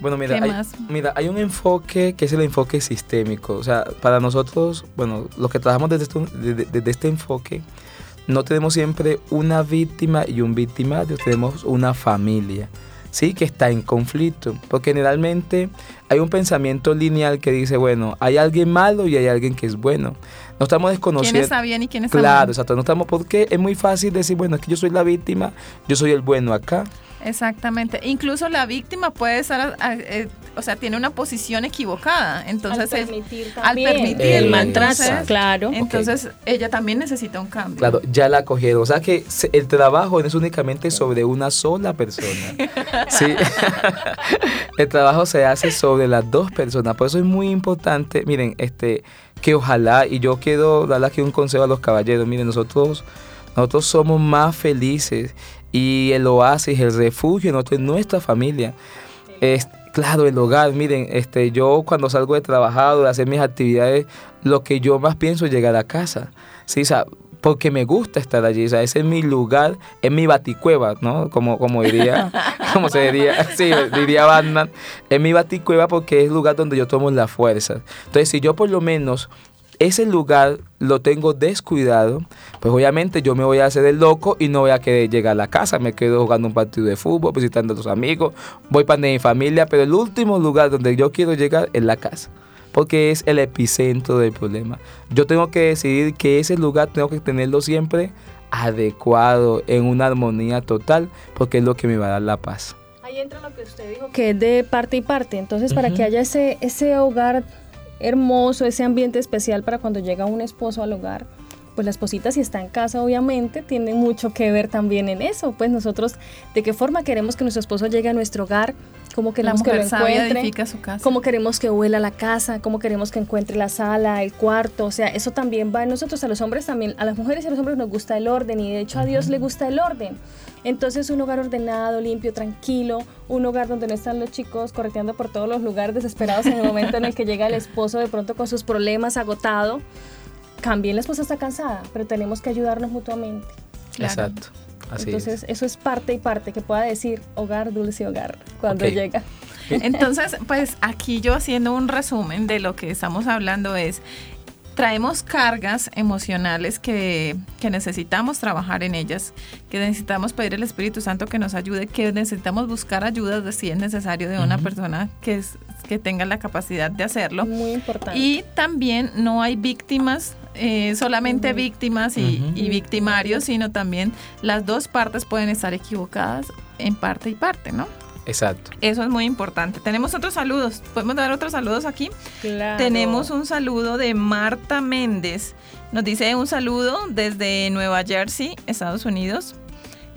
Speaker 4: Bueno, mira,
Speaker 2: ¿Qué
Speaker 4: hay, mira, hay un enfoque que es el enfoque sistémico. O sea, para nosotros, bueno, los que trabajamos desde este, desde- desde este enfoque, no tenemos siempre una víctima y un victimario, tenemos una familia, ¿sí? Que está en conflicto. Porque generalmente hay un pensamiento lineal que dice, bueno, hay alguien malo y hay alguien que es bueno. No estamos desconociendo.
Speaker 2: ¿Quién está bien y quién está
Speaker 4: Claro, exacto. No estamos porque es muy fácil decir, bueno, es que yo soy la víctima, yo soy el bueno acá.
Speaker 2: Exactamente. Incluso la víctima puede estar, eh, o sea, tiene una posición equivocada. Entonces,
Speaker 3: al
Speaker 2: es-
Speaker 3: permitir
Speaker 2: al
Speaker 3: también
Speaker 2: permitir,
Speaker 3: el maltrato,
Speaker 2: entonces-
Speaker 3: claro.
Speaker 2: entonces ella también necesita un cambio.
Speaker 4: Claro, ya la cogieron. O sea que se- el trabajo no es únicamente sobre una sola persona. *laughs* Sí. *laughs* el trabajo se hace sobre las dos personas. Por eso es muy importante, miren, este, que ojalá, y yo quiero darle aquí un consejo a los caballeros, miren, nosotros, nosotros somos más felices y el oasis, el refugio, nosotros, nuestra familia. Es, claro, el hogar, miren, este, yo cuando salgo de trabajar o de hacer mis actividades, lo que yo más pienso es llegar a casa. Sí, o sea, porque me gusta estar allí, o sea, ese es mi lugar, es mi baticueva, ¿no? Como, como diría, *laughs* como se diría, sí, diría Batman, es mi baticueva porque es el lugar donde yo tomo la fuerza. Entonces, si yo por lo menos ese lugar lo tengo descuidado, pues obviamente yo me voy a hacer el loco y no voy a querer llegar a la casa. Me quedo jugando un partido de fútbol, visitando a los amigos, voy para mi familia, pero el último lugar donde yo quiero llegar es la casa, porque es el epicentro del problema. Yo tengo que decidir que ese lugar tengo que tenerlo siempre adecuado, en una armonía total, porque es lo que me va a dar la paz.
Speaker 3: Ahí entra lo que usted dijo, que es de parte y parte. Entonces, para que haya ese, ese hogar hermoso, ese ambiente especial para cuando llega un esposo al hogar, pues la esposita si está en casa, obviamente, tiene mucho que ver también en eso. Pues nosotros, ¿de qué forma queremos que nuestro esposo llegue a nuestro hogar? ¿Cómo queremos que lo encuentre?
Speaker 2: su casa.
Speaker 3: cómo queremos que huela la casa, cómo queremos que encuentre la sala, el cuarto, o sea, eso también va en nosotros, a los hombres también, a las mujeres y a los hombres nos gusta el orden y de hecho a Dios le gusta el orden. Entonces un hogar ordenado, limpio, tranquilo, un hogar donde no están los chicos correteando por todos los lugares desesperados en el momento en el que llega el esposo de pronto con sus problemas agotado. también la esposa está cansada, pero tenemos que ayudarnos mutuamente.
Speaker 2: Claro.
Speaker 4: Exacto. Así
Speaker 3: Entonces, eso es parte y parte que pueda decir hogar, dulce hogar, cuando llega.
Speaker 2: Entonces, pues aquí yo haciendo un resumen de lo que estamos hablando es, traemos cargas emocionales que, que necesitamos trabajar en ellas, que necesitamos pedir al Espíritu Santo que nos ayude, que necesitamos buscar ayuda de si es necesario de una persona que, es- que tenga la capacidad de hacerlo.
Speaker 3: Muy importante.
Speaker 2: Y también no hay víctimas, eh, solamente víctimas y victimarios, sino también las dos partes pueden estar equivocadas en parte y parte, ¿no?
Speaker 4: Exacto.
Speaker 2: Eso es muy importante. Tenemos otros saludos. ¿Podemos dar otros saludos aquí?
Speaker 3: Claro.
Speaker 2: Tenemos un saludo de Marta Méndez. Nos dice un saludo desde Nueva Jersey, Estados Unidos.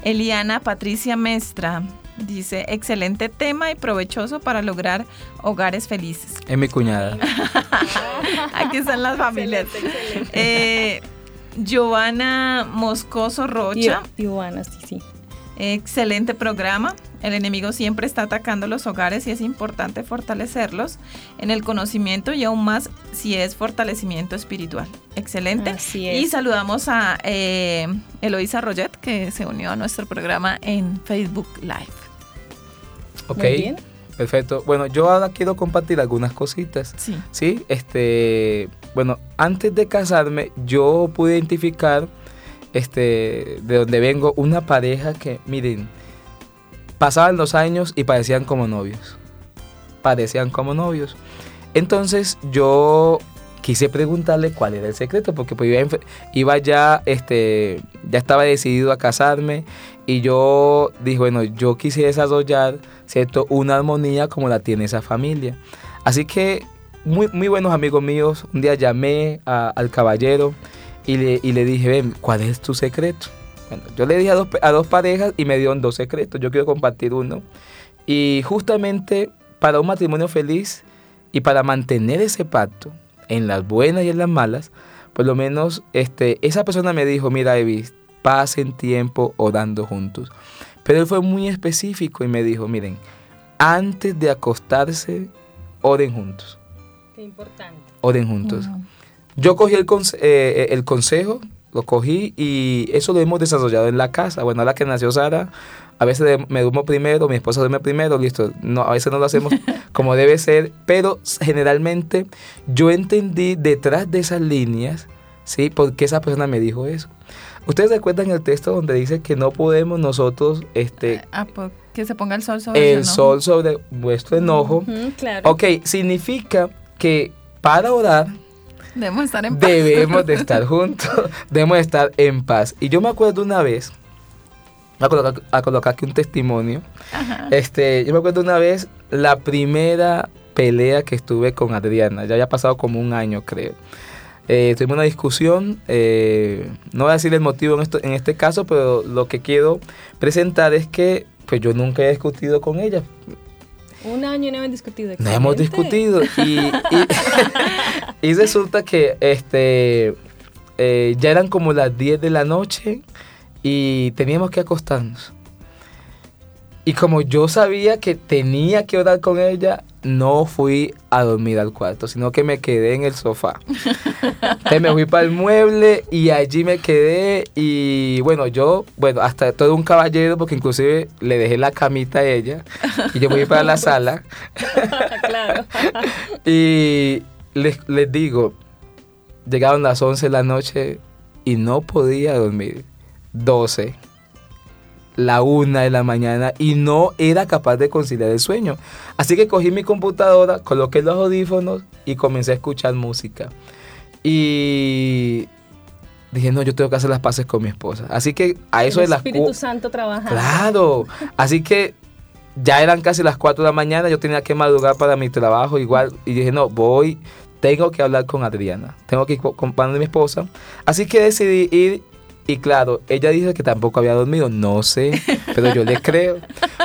Speaker 2: Eliana Patricia Mestra dice, excelente tema y provechoso para lograr hogares felices. *laughs*
Speaker 4: Es mi cuñada. *laughs*
Speaker 2: Aquí están las familias.
Speaker 3: Excelente, excelente.
Speaker 2: Eh, Giovanna Moscoso Rocha.
Speaker 3: Ivana, sí, sí.
Speaker 2: Excelente programa. El enemigo siempre está atacando los hogares y es importante fortalecerlos en el conocimiento y aún más si es fortalecimiento espiritual. Excelente.
Speaker 3: Así es.
Speaker 2: Y saludamos a eh, Eloisa Roget que se unió a nuestro programa en Facebook Live.
Speaker 4: Ok.
Speaker 3: Muy bien.
Speaker 4: Perfecto. Bueno, yo ahora quiero compartir algunas cositas.
Speaker 2: Sí.
Speaker 4: Sí, este, bueno, antes de casarme yo pude identificar, este, de donde vengo, una pareja que, miren, pasaban los años y parecían como novios. Parecían como novios. Entonces yo quise preguntarle cuál era el secreto, porque pues iba, iba ya, este, ya estaba decidido a casarme y yo dije, bueno, yo quise desarrollar, ¿cierto? Una armonía como la tiene esa familia. Así que muy, muy buenos amigos míos, un día llamé a- al caballero y le, y le dije, ven, ¿cuál es tu secreto? Bueno, yo le dije a dos, a dos parejas y me dieron dos secretos, yo quiero compartir uno. Y justamente para un matrimonio feliz y para mantener ese pacto, en las buenas y en las malas, por lo menos este, esa persona me dijo, mira, Evis, pasen tiempo orando juntos. Pero él fue muy específico y me dijo, miren, antes de acostarse, oren juntos.
Speaker 3: Qué importante.
Speaker 4: Oren juntos. Yo cogí el, conse- eh, el consejo, lo cogí y eso lo hemos desarrollado en la casa. Bueno, ahora que nació Sara, a veces me duermo primero, mi esposa duerme primero, listo. No, a veces no lo hacemos *laughs* como debe ser, pero generalmente yo entendí detrás de esas líneas, ¿sí? ¿Por qué esa persona me dijo eso? Ustedes recuerdan el texto donde dice que no podemos nosotros, este,
Speaker 2: Ah, pues, que se ponga el sol sobre
Speaker 4: el
Speaker 2: su
Speaker 4: sol sobre vuestro enojo.
Speaker 3: Claro.
Speaker 4: Ok, significa que para orar
Speaker 2: Debemos estar en paz.
Speaker 4: debemos de estar juntos, *laughs* debemos de estar en paz. Y yo me acuerdo una vez, voy a colocar, a colocar aquí un testimonio, este, yo me acuerdo una vez la primera pelea que estuve con Adriana, ya había pasado como un año creo. Eh, tuvimos una discusión, eh, no voy a decir el motivo en, esto, en este caso, pero lo que quiero presentar es que pues yo nunca he discutido con ella,
Speaker 3: Un año no hemos discutido.
Speaker 4: no hemos discutido y, y- *laughs* y resulta que este eh, ya eran como las 10 de la noche y teníamos que acostarnos. Y como yo sabía que tenía que orar con ella, no fui a dormir al cuarto, sino que me quedé en el sofá. Entonces me fui para el mueble y allí me quedé y bueno, yo, bueno, hasta todo un caballero porque inclusive le dejé la camita a ella y yo me fui para la sala *laughs*
Speaker 3: claro. *laughs*
Speaker 4: y les, les digo, llegaron las 11 de la noche y no podía dormir. 12, la 1 de la mañana y no era capaz de conciliar el sueño. Así que cogí mi computadora, coloqué los audífonos y comencé a escuchar música. Y dije, no, yo tengo que hacer las paces con mi esposa. Así que a eso
Speaker 3: el
Speaker 4: de las
Speaker 3: Espíritu Santo trabajando.
Speaker 4: Claro. Así que ya eran casi las 4 de la mañana, yo tenía que madrugar para mi trabajo igual. Y dije, no, voy, tengo que hablar con Adriana. Tengo que ir con con mi esposa. Así que decidí ir. Y claro, ella dice que tampoco había dormido. No sé, pero yo le creo.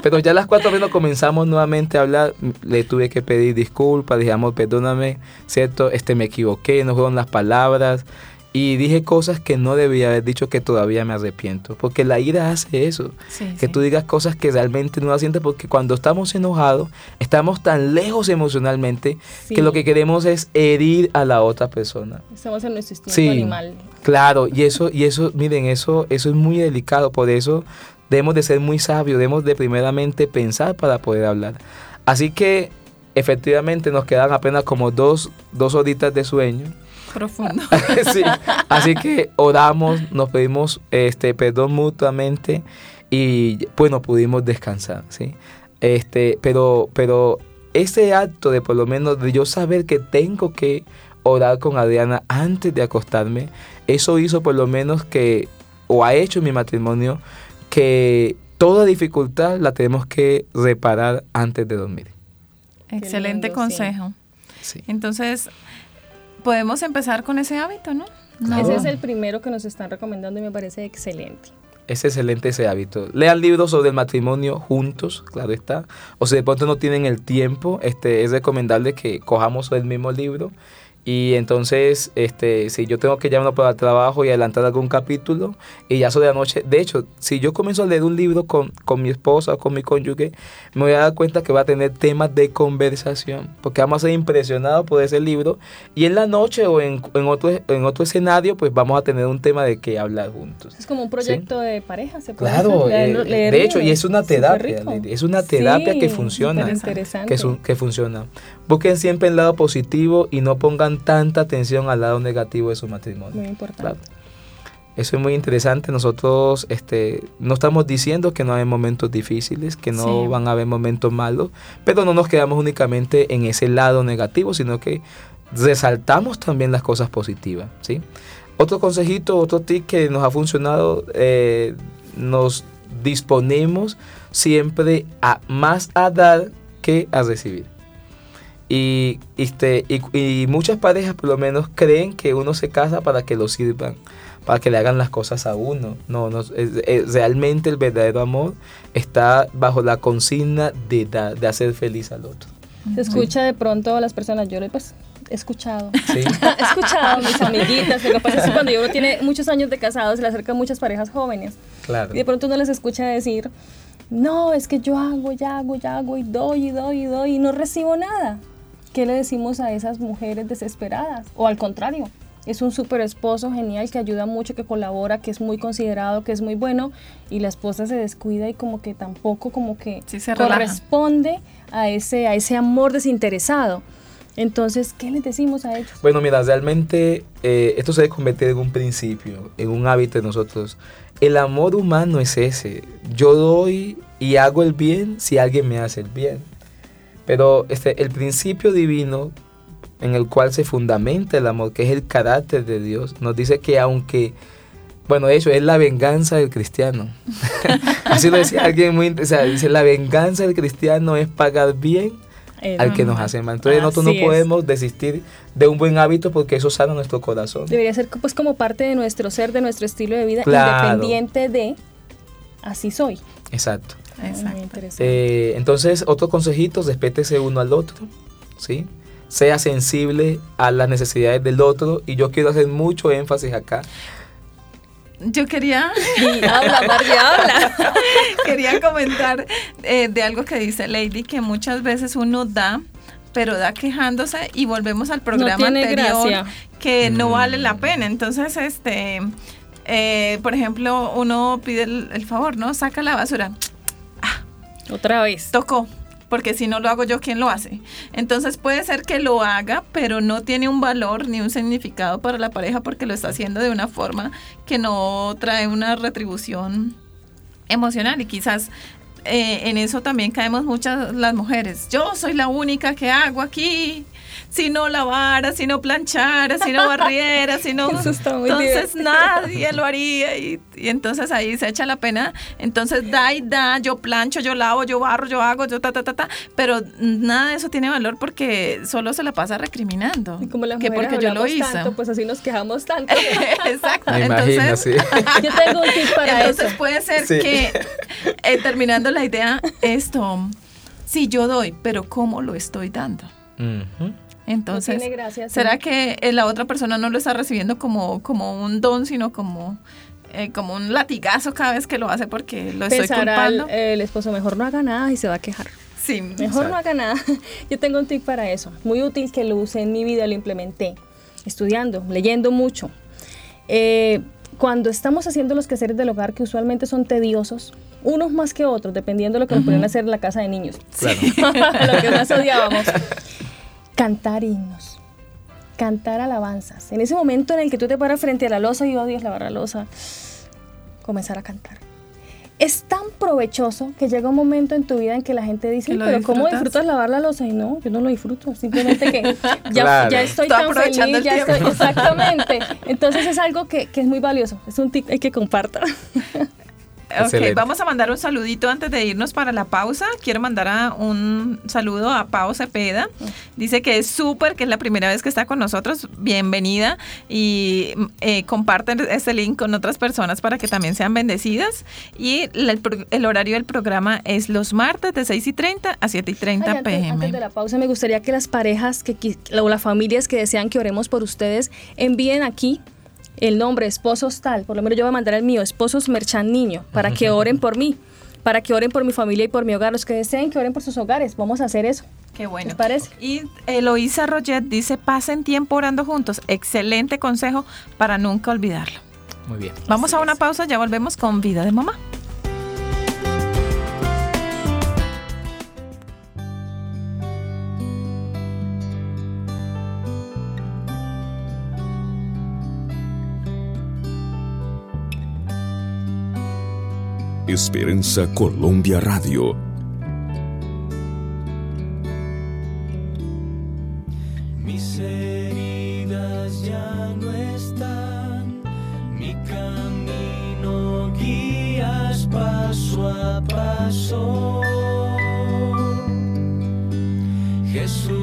Speaker 4: Pero ya a las 4 de la mañana comenzamos nuevamente a hablar. Le tuve que pedir disculpas. Dije, amor, perdóname, ¿cierto? Este, me equivoqué, no fueron las palabras. y dije cosas que no debía haber dicho que todavía me arrepiento. Porque la ira hace eso.
Speaker 2: Sí,
Speaker 4: Que
Speaker 2: sí.
Speaker 4: tú digas cosas que realmente no las sientes porque cuando estamos enojados estamos tan lejos emocionalmente
Speaker 3: Sí.
Speaker 4: que lo que queremos es herir a la otra persona.
Speaker 3: Estamos en nuestro instinto
Speaker 4: Sí.
Speaker 3: animal.
Speaker 4: Claro, y eso, y eso, miren, eso, eso es muy delicado, por eso debemos de ser muy sabios, debemos de primeramente pensar para poder hablar. Así que efectivamente nos quedan apenas como dos, dos horitas de sueño.
Speaker 2: Profundo. *laughs*
Speaker 4: Sí, Así que oramos, nos pedimos este perdón mutuamente y bueno, pudimos descansar, ¿sí? Este, pero, pero ese acto de por lo menos de yo saber que tengo que orar con Adriana antes de acostarme, eso hizo por lo menos que, o ha hecho en mi matrimonio, que toda dificultad la tenemos que reparar antes de dormir.
Speaker 2: Excelente
Speaker 3: lindo,
Speaker 2: consejo.
Speaker 4: Sí.
Speaker 2: Entonces, podemos empezar con ese hábito, ¿no? No.
Speaker 3: Ese es el primero que nos están recomendando y me parece excelente.
Speaker 4: Es excelente ese hábito. Lean libros sobre el matrimonio juntos, claro está. O si de pronto no tienen el tiempo, este, es recomendable que cojamos el mismo libro. Y entonces, este, si yo tengo que llamarlo para el trabajo y adelantar algún capítulo, y ya sobre la noche, de hecho, si yo comienzo a leer un libro con, con mi esposa o con mi cónyuge, me voy a dar cuenta que va a tener temas de conversación, porque vamos a ser impresionados por ese libro, y en la noche o en, en otro, en otro escenario, pues vamos a tener un tema de qué hablar juntos.
Speaker 3: Es como un proyecto de pareja, se puede
Speaker 4: Claro,
Speaker 3: hacer,
Speaker 4: eh,
Speaker 3: leerlo-
Speaker 4: de hecho, y es una terapia, es una terapia que funciona, que, que funciona. Busquen siempre el lado positivo y no pongan tanta atención al lado negativo de su matrimonio.
Speaker 3: Muy importante.
Speaker 4: Eso es muy interesante. Nosotros este, no estamos diciendo que no hay momentos difíciles, que no
Speaker 2: Sí.
Speaker 4: van a haber momentos malos, pero no nos quedamos únicamente en ese lado negativo, sino que resaltamos también las cosas positivas. ¿sí? Otro consejito, otro tip que nos ha funcionado, eh, nos disponemos siempre a más a dar que a recibir. Y, este, y, y muchas parejas por lo menos creen que uno se casa para que lo sirvan, para que le hagan las cosas a uno. No, no es- es- realmente el verdadero amor está bajo la consigna de, de hacer feliz al otro.
Speaker 3: Se escucha de pronto a las personas, yo pues, he escuchado.
Speaker 4: ¿sí? *laughs*
Speaker 3: he escuchado a mis amiguitas, lo que pasa es que cuando uno tiene muchos años de casado se le acercan muchas parejas jóvenes
Speaker 4: Claro.
Speaker 3: y de pronto uno les escucha decir, no, es que yo hago, ya hago, ya hago y doy y doy y doy y no recibo nada. ¿Qué le decimos a esas mujeres desesperadas? O al contrario, es un súper esposo genial que ayuda mucho, que colabora, que es muy considerado, que es muy bueno y la esposa se descuida y como que tampoco como que
Speaker 2: Sí, se
Speaker 3: corresponde a ese, a ese amor desinteresado. Entonces, ¿qué les decimos a ellos?
Speaker 4: Bueno, mira, realmente eh, esto se debe convertir en un principio, en un hábito de nosotros. El amor humano es ese. Yo doy y hago el bien si alguien me hace el bien. Pero este, el principio divino en el cual se fundamenta el amor, que es el carácter de Dios, nos dice que aunque, bueno, eso es la venganza del cristiano. *laughs* *laughs* Así lo decía alguien muy, sea, dice, la venganza del cristiano es pagar bien al que nos hace mal. Entonces nosotros no
Speaker 3: es.
Speaker 4: podemos desistir de un buen hábito porque eso sana nuestro corazón.
Speaker 3: Debería ser pues como parte de nuestro ser, de nuestro estilo de vida,
Speaker 4: Claro.
Speaker 3: independiente de así soy.
Speaker 4: Exacto.
Speaker 3: Muy
Speaker 2: Exacto.
Speaker 3: interesante.
Speaker 4: Eh, entonces, otro consejito, respétese uno al otro, ¿sí? Sea sensible a las necesidades del otro y yo quiero hacer mucho énfasis acá.
Speaker 2: Yo quería, *laughs*
Speaker 3: Y habla, Barbie, habla. *laughs*
Speaker 2: quería comentar eh, de algo que dice Lady, que muchas veces uno da, pero da quejándose y volvemos al programa anterior
Speaker 3: gracia.
Speaker 2: que no
Speaker 4: Mm.
Speaker 2: vale la pena. Entonces, este, eh, por ejemplo, uno pide el, el favor, ¿no? Saca la basura.
Speaker 3: Otra vez.
Speaker 2: Tocó. Porque si no lo hago yo, ¿quién lo hace? Entonces puede ser que lo haga, pero no tiene un valor ni un significado para la pareja porque lo está haciendo de una forma que no trae una retribución emocional y quizás eh, en eso también caemos muchas las mujeres. Yo soy la única que hago aquí. Si no lavara, si no planchara, si no barriera, si no... *laughs*
Speaker 3: Eso está muy
Speaker 2: entonces
Speaker 3: divertido.
Speaker 2: nadie lo haría y, y entonces ahí se echa la pena. Entonces da y da, yo plancho, yo lavo, yo barro, yo hago, yo ta, ta, ta, ta. Pero nada de eso tiene valor porque solo se la pasa recriminando.
Speaker 3: Y como las
Speaker 2: que
Speaker 3: mujeres
Speaker 2: porque yo lo hice.
Speaker 3: tanto, pues así nos quejamos *laughs* tanto.
Speaker 2: Exacto.
Speaker 4: Me imagino,
Speaker 2: entonces,
Speaker 4: sí. *laughs*
Speaker 3: Yo tengo un tip para
Speaker 2: entonces
Speaker 3: eso.
Speaker 2: puede ser
Speaker 4: Sí.
Speaker 2: que, eh, terminando la idea, esto, sí, yo doy, pero ¿cómo lo estoy dando?
Speaker 4: Ujú.
Speaker 2: Entonces,
Speaker 3: tiene gracia, sí.
Speaker 2: ¿será que eh, la otra persona no lo está recibiendo como, como un don, sino como, eh, como un latigazo cada vez que lo hace porque lo estoy
Speaker 3: Pensará el,
Speaker 2: culpando?
Speaker 3: el esposo, mejor no haga nada y se va a quejar.
Speaker 2: sí,
Speaker 3: Mejor no haga nada. *laughs* Yo tengo un tip para eso. Muy útil que lo usé en mi vida, lo implementé. Estudiando, leyendo mucho. Eh, cuando estamos haciendo los quehaceres del hogar, que usualmente son tediosos, unos más que otros, dependiendo de lo que nos ponían a hacer en la casa de niños.
Speaker 4: Claro. *laughs*
Speaker 3: lo que más odiábamos. Cantar himnos. Cantar alabanzas. En ese momento en el que tú te paras frente a la losa y odias lavar la losa, comenzar a cantar. Es tan provechoso que llega un momento en tu vida en que la gente dice, pero ¿cómo
Speaker 2: disfrutas".
Speaker 3: disfrutas lavar la losa? Y no, yo no lo disfruto. Simplemente que *laughs* ya,
Speaker 4: Claro.
Speaker 3: ya estoy tan
Speaker 2: aprovechando
Speaker 3: feliz,
Speaker 2: el
Speaker 3: ya
Speaker 2: tiempo.
Speaker 3: estoy, exactamente. Entonces es algo que, que es muy valioso. Es un tip hay que comparta. *laughs*
Speaker 2: Ok,
Speaker 4: Excelente.
Speaker 2: vamos a mandar un saludito antes de irnos para la pausa. Quiero mandar a un saludo a Pau Cepeda. Dice que es súper, que es la primera vez que está con nosotros. Bienvenida y eh, comparten este link con otras personas para que también sean bendecidas. Y el, el horario del programa es los martes de 6 y 30 a 7 y 30
Speaker 3: Ay, antes,
Speaker 2: pm.
Speaker 3: antes de la pausa, me gustaría que las parejas que, o las familias que desean que oremos por ustedes envíen aquí el nombre esposos tal. Por lo menos yo voy a mandar el mío, esposos Merchan Niño, para que oren por mí, para que oren por mi familia y por mi hogar. Los que deseen que oren por sus hogares, vamos a hacer eso.
Speaker 2: Qué bueno.
Speaker 3: ¿Les parece?
Speaker 2: Y Eloísa Roget dice, pasen tiempo orando juntos. Excelente consejo para nunca olvidarlo.
Speaker 4: Muy bien.
Speaker 2: Vamos a una pausa, ya volvemos con Vida de Mamá.
Speaker 7: Esperanza Colombia Radio.
Speaker 5: Mis heridas ya no están, mi camino guías paso a paso. Jesús,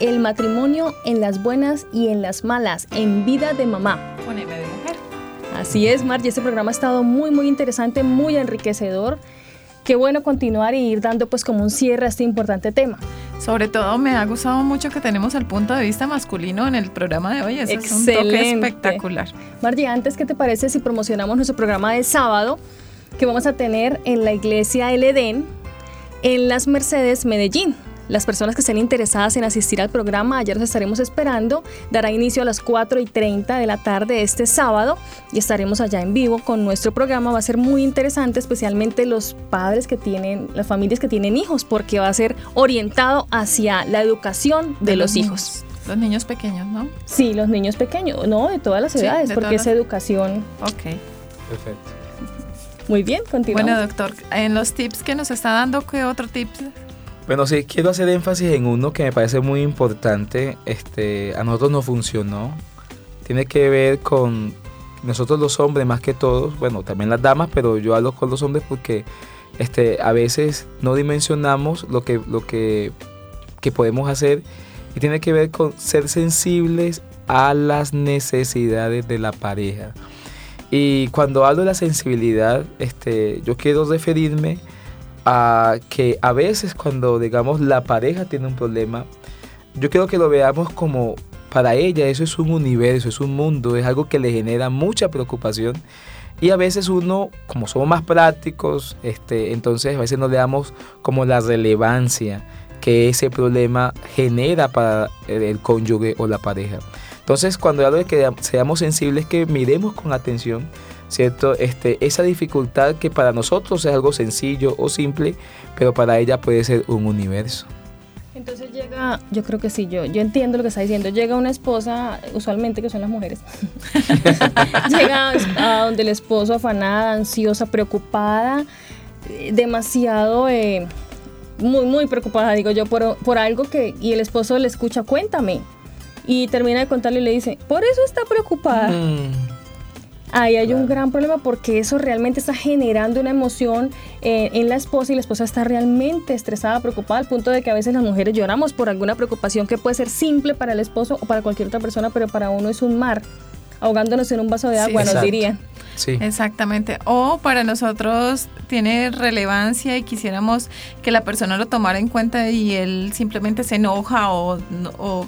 Speaker 3: El matrimonio en las buenas y en las malas, en vida de mamá.
Speaker 2: Con M de mujer.
Speaker 3: Así es, Margie, este programa ha estado muy, muy interesante, muy enriquecedor. Qué bueno continuar y ir dando pues como un cierre a este importante tema.
Speaker 2: Sobre todo me ha gustado mucho que tenemos el punto de vista masculino en el programa de hoy. Eso es un toque
Speaker 3: Excelente.
Speaker 2: espectacular.
Speaker 3: Margie, antes, ¿qué te parece si promocionamos nuestro programa de sábado que vamos a tener en la iglesia El Edén en Las Mercedes, Medellín? Las personas que estén interesadas en asistir al programa, allá los estaremos esperando. Dará inicio a las 4 y 30 de la tarde este sábado y estaremos allá en vivo con nuestro programa. Va a ser muy interesante, especialmente los padres que tienen, las familias que tienen hijos, porque va a ser orientado hacia la educación de, los, hijos.
Speaker 2: Los niños pequeños, ¿no?
Speaker 3: Sí, los niños pequeños, no, de todas las
Speaker 2: Sí,
Speaker 3: edades,
Speaker 2: de
Speaker 3: porque es
Speaker 2: las-
Speaker 3: educación.
Speaker 2: Ok.
Speaker 4: Perfecto.
Speaker 3: Muy bien, continuamos.
Speaker 2: Bueno, doctor, en los tips que nos está dando, ¿qué otro tips?
Speaker 4: Bueno, sí, quiero hacer énfasis en uno que me parece muy importante. Este, a nosotros no funcionó. Tiene que ver con nosotros los hombres más que todos. Bueno, también las damas, pero yo hablo con los hombres porque este, a veces no dimensionamos lo que, lo que, que podemos hacer. Y tiene que ver con ser sensibles a las necesidades de la pareja. Y cuando hablo de la sensibilidad, este, yo quiero referirme a que a veces cuando digamos la pareja tiene un problema, yo quiero que lo veamos como para ella eso es un universo, es un mundo, es algo que le genera mucha preocupación y a veces uno, como somos más prácticos, este, entonces a veces no le damos como la relevancia que ese problema genera para el, el cónyuge o la pareja. Entonces cuando hablo de que seamos sensibles, que miremos con atención ¿cierto? Este, esa dificultad que para nosotros es algo sencillo o simple, pero para ella puede ser un universo.
Speaker 3: Entonces llega, yo creo que sí, yo, yo entiendo lo que está diciendo. Llega una esposa, usualmente que son las mujeres, *laughs* llega a donde el esposo afanada, ansiosa, preocupada, eh, demasiado, eh, muy, muy preocupada, digo yo, por, por algo que, y el esposo le escucha, cuéntame. Y termina de contarle y le dice, por eso está preocupada.
Speaker 4: Mm,
Speaker 3: Ahí hay un gran problema porque eso realmente está generando una emoción eh, en la esposa y la esposa está realmente estresada, preocupada, al punto de que a veces las mujeres lloramos por alguna preocupación que puede ser simple para el esposo o para cualquier otra persona, pero para uno es un mar, ahogándonos en un vaso de
Speaker 2: Sí,
Speaker 3: agua, nos dirían.
Speaker 4: sí.
Speaker 2: Exactamente. O para nosotros tiene relevancia y quisiéramos que la persona lo tomara en cuenta y él simplemente se enoja o, o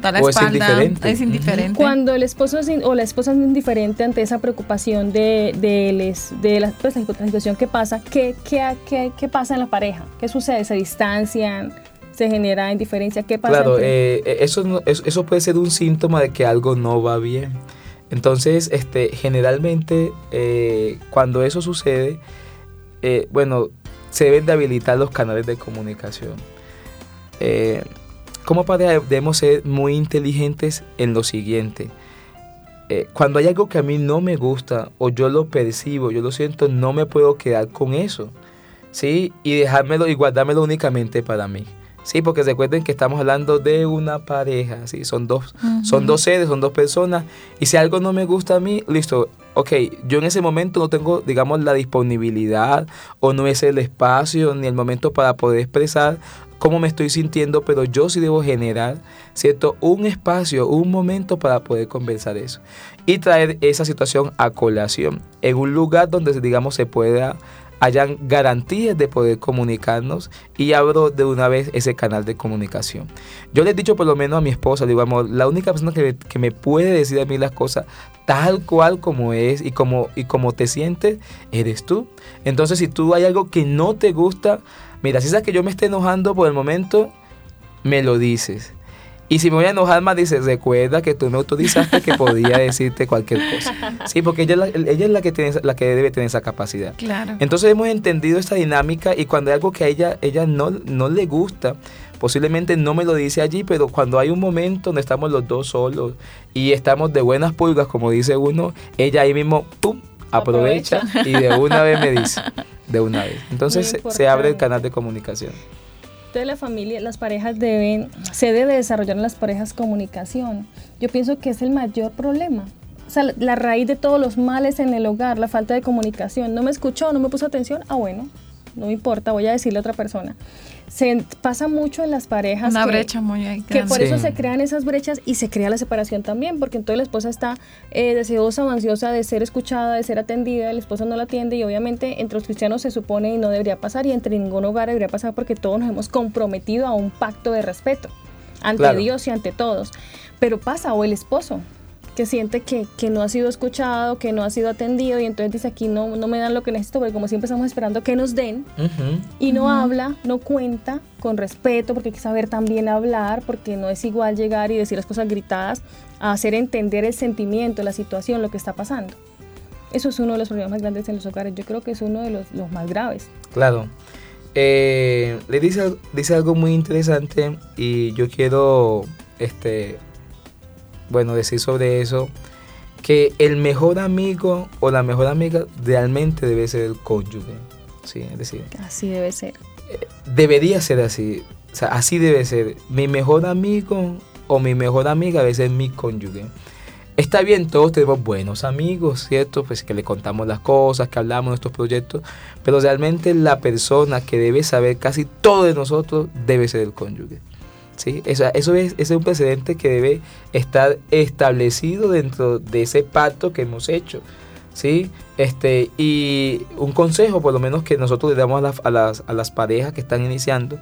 Speaker 2: da la
Speaker 4: O es
Speaker 2: espalda.
Speaker 4: indiferente.
Speaker 2: Es indiferente.
Speaker 3: Cuando el esposo es in- o la esposa es indiferente ante esa preocupación de, de, les- de la, pues, la situación que pasa, ¿qué, qué, qué, qué pasa en la pareja? ¿Qué sucede? ¿Se distancian? ¿Se genera indiferencia? ¿Qué pasa?
Speaker 4: Claro, eh, eso, no- eso, eso puede ser un síntoma de que algo no va bien. Entonces, este, generalmente, eh, cuando eso sucede, eh, bueno, se deben de habilitar los canales de comunicación. Como pareja debemos ser muy inteligentes en lo siguiente. Eh, cuando hay algo que a mí no me gusta o yo lo percibo, yo lo siento, no me puedo quedar con eso. ¿Sí? Y dejármelo y guardármelo únicamente para mí. Sí, porque recuerden que estamos hablando de una pareja, ¿sí? Son dos, son dos seres, son dos personas. Y si algo no me gusta a mí, listo, ok, yo en ese momento no tengo, digamos, la disponibilidad o no es el espacio ni el momento para poder expresar cómo me estoy sintiendo, pero yo sí debo generar, ¿cierto? Un espacio, un momento para poder conversar eso. Y traer esa situación a colación en un lugar donde, digamos, se pueda hayan garantías de poder comunicarnos y abro de una vez ese canal de comunicación. Yo le he dicho por lo menos a mi esposa, digo, amor, la única persona que, que me puede decir a mí las cosas tal cual como es y como, y como te sientes, eres tú. Entonces, si tú hay algo que no te gusta, mira, si sabes que yo me esté enojando por el momento, me lo dices. Y si me voy a enojar más, dices, recuerda que tú me autorizaste que podía *laughs* decirte cualquier cosa. Sí, porque ella es la, ella es la que, tiene, la que debe tener esa capacidad.
Speaker 2: Claro.
Speaker 4: Entonces hemos entendido esta dinámica y cuando hay algo que a ella, ella no, no le gusta, posiblemente no me lo dice allí, pero cuando hay un momento donde estamos los dos solos y estamos de buenas pulgas, como dice uno, ella ahí mismo, ¡pum!, aprovecha, y de una vez me dice, *laughs* de una vez. Entonces se, abre el canal de comunicación.
Speaker 3: Entonces la familia, las parejas deben, se debe desarrollar en las parejas comunicación. Yo pienso que es el mayor problema. O sea, la, la raíz de todos los males en el hogar, la falta de comunicación. No me escuchó, no me puso atención. Ah, bueno, no me importa, voy a decirle a otra persona. Se pasa mucho en las parejas
Speaker 2: Una
Speaker 3: que,
Speaker 2: brecha muy grande.
Speaker 3: que por
Speaker 4: Sí.
Speaker 3: eso se crean esas brechas y se crea la separación también, porque entonces la esposa está eh, deseosa o ansiosa de ser escuchada, de ser atendida, el esposo no la atiende y obviamente entre los cristianos se supone y no debería pasar y entre ningún hogar debería pasar porque todos nos hemos comprometido a un pacto de respeto ante
Speaker 4: Claro.
Speaker 3: Dios y ante todos. Pero pasa, o el esposo, que siente que, que no ha sido escuchado, que no ha sido atendido y entonces dice aquí no, no me dan lo que necesito, porque como siempre estamos esperando que nos den y no habla, no cuenta con respeto, porque hay que saber también hablar, porque no es igual llegar y decir las cosas gritadas a hacer entender el sentimiento, la situación, lo que está pasando. Eso es uno de los problemas más grandes en los hogares. Yo creo que es uno de los, los más graves.
Speaker 4: Claro. Eh, le dice, dice algo muy interesante y yo quiero, este, bueno, decir sobre eso, que el mejor amigo o la mejor amiga realmente debe ser el cónyuge. Sí, es decir,
Speaker 3: Así debe ser.
Speaker 4: debería ser así. O sea, así debe ser. Mi mejor amigo o mi mejor amiga debe ser mi cónyuge. Está bien, todos tenemos buenos amigos, ¿cierto? Pues que le contamos las cosas, que hablamos de nuestros proyectos, pero realmente la persona que debe saber casi todo de nosotros debe ser el cónyuge. ¿Sí? Eso, eso es, ese es un precedente que debe estar establecido dentro de ese pacto que hemos hecho. ¿sí? Este, y un consejo, por lo menos que nosotros le damos a, las- a las, a las parejas que están iniciando,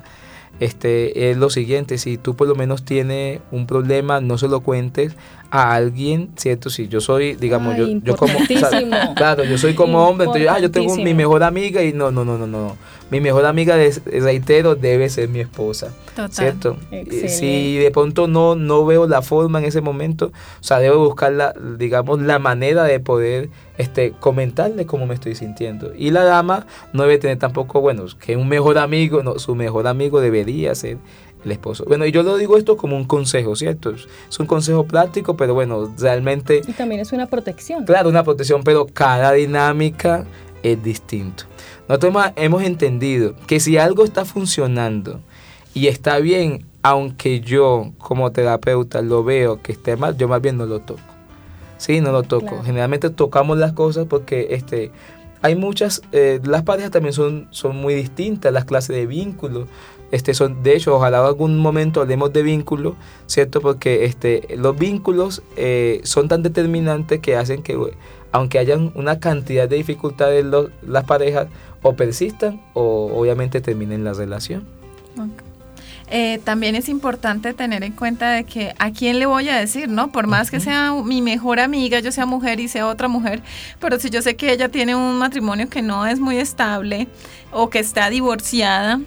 Speaker 4: este, es lo siguiente, si tú por lo menos tienes un problema, no se lo cuentes a alguien, ¿cierto? Si yo soy, digamos, yo, yo como... o sea, claro, yo soy como hombre, entonces, ah, yo tengo mi mejor amiga y no, no, no, no, no. Mi mejor amiga, de, reitero, debe ser mi esposa.
Speaker 2: Total.
Speaker 4: ¿Cierto?
Speaker 3: Excelente.
Speaker 4: Si de pronto no, no veo la forma en ese momento, o sea, debo buscar la, digamos, la manera de poder este, comentarle cómo me estoy sintiendo. Y la dama no debe tener tampoco, bueno, que un mejor amigo, no, su mejor amigo debería ser el esposo. Bueno, y yo lo digo esto como un consejo, ¿cierto? Es un consejo práctico, pero bueno, realmente
Speaker 3: Y también es una protección.
Speaker 4: Claro, una protección, pero cada dinámica es distinto. Nosotros hemos- hemos entendido que si algo está funcionando y está bien, aunque yo como terapeuta lo veo que esté mal, yo más bien no lo toco. Sí, no lo toco.
Speaker 3: Claro.
Speaker 4: Generalmente tocamos las cosas porque este, hay muchas, eh, las parejas también son, son muy distintas, las clases de vínculos. Este son, de hecho, ojalá algún momento hablemos de vínculos, ¿cierto? Porque este, los vínculos eh, son tan determinantes que hacen que, aunque hayan una cantidad de dificultades los- las parejas, o persistan o obviamente terminen la relación.
Speaker 2: Eh, también es importante tener en cuenta de que a quién le voy a decir, ¿no? Por más que sea mi mejor amiga, yo sea mujer y sea otra mujer, pero si yo sé que ella tiene un matrimonio que no es muy estable o que está divorciada,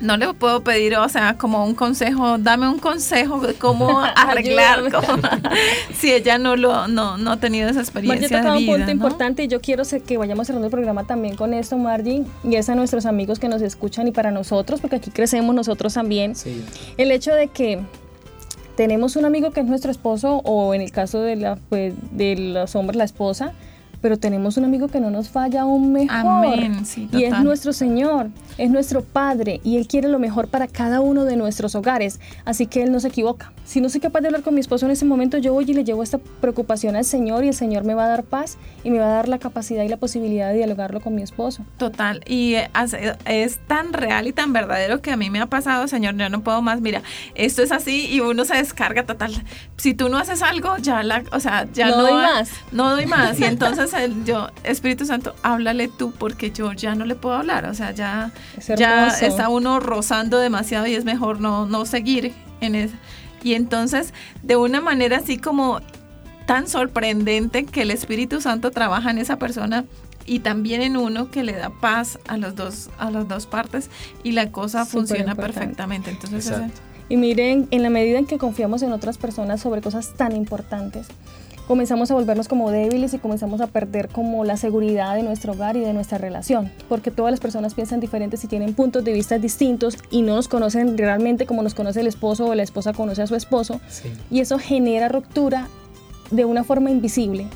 Speaker 2: no le puedo pedir, o sea, como un consejo, dame un consejo de cómo *laughs* arreglar, cómo- *laughs* si ella no lo no, no ha tenido esa
Speaker 3: Margie
Speaker 2: experiencia
Speaker 3: tocaba
Speaker 2: de
Speaker 3: un punto
Speaker 2: ¿no?
Speaker 3: importante y yo quiero que vayamos cerrando el programa también con esto, Margie, y es a nuestros amigos que nos escuchan y para nosotros, porque aquí crecemos nosotros también.
Speaker 4: Sí.
Speaker 3: El hecho de que tenemos un amigo que es nuestro esposo o en el caso de, la, pues, de los hombres la esposa, pero tenemos un amigo que no nos falla aún mejor.
Speaker 2: Amén, sí,
Speaker 3: y es nuestro Señor, es nuestro Padre y Él quiere lo mejor para cada uno de nuestros hogares. Así que Él no se equivoca. Si no soy capaz de hablar con mi esposo en ese momento, yo voy y le llevo esta preocupación al Señor y el Señor me va a dar paz y me va a dar la capacidad y la posibilidad de dialogarlo con mi esposo.
Speaker 2: Total, y es tan real y tan verdadero que a mí me ha pasado, señor, yo no puedo más, mira, esto es así y uno se descarga total. Si tú no haces algo, ya la, o sea, ya
Speaker 3: No
Speaker 2: no,
Speaker 3: doy más.
Speaker 2: No doy más. Y *laughs* entonces el, yo, Espíritu Santo, háblale tú porque yo ya no le puedo hablar, o sea, ya,
Speaker 3: Es
Speaker 2: ya está uno rozando demasiado y es mejor no, no seguir en eso. Y entonces, de una manera así como tan sorprendente que el Espíritu Santo trabaja en esa persona y también en uno que le da paz a los dos a las dos partes y la cosa
Speaker 3: Súper
Speaker 2: funciona
Speaker 3: importante.
Speaker 2: perfectamente. Entonces.
Speaker 3: Y miren, en la medida en que confiamos en otras personas sobre cosas tan importantes, comenzamos a volvernos como débiles y comenzamos a perder como la seguridad de nuestro hogar y de nuestra relación, porque todas las personas piensan diferentes y tienen puntos de vista distintos y no nos conocen realmente como nos conoce el esposo o la esposa conoce a su esposo,
Speaker 4: Sí.
Speaker 3: y eso genera ruptura de una forma invisible.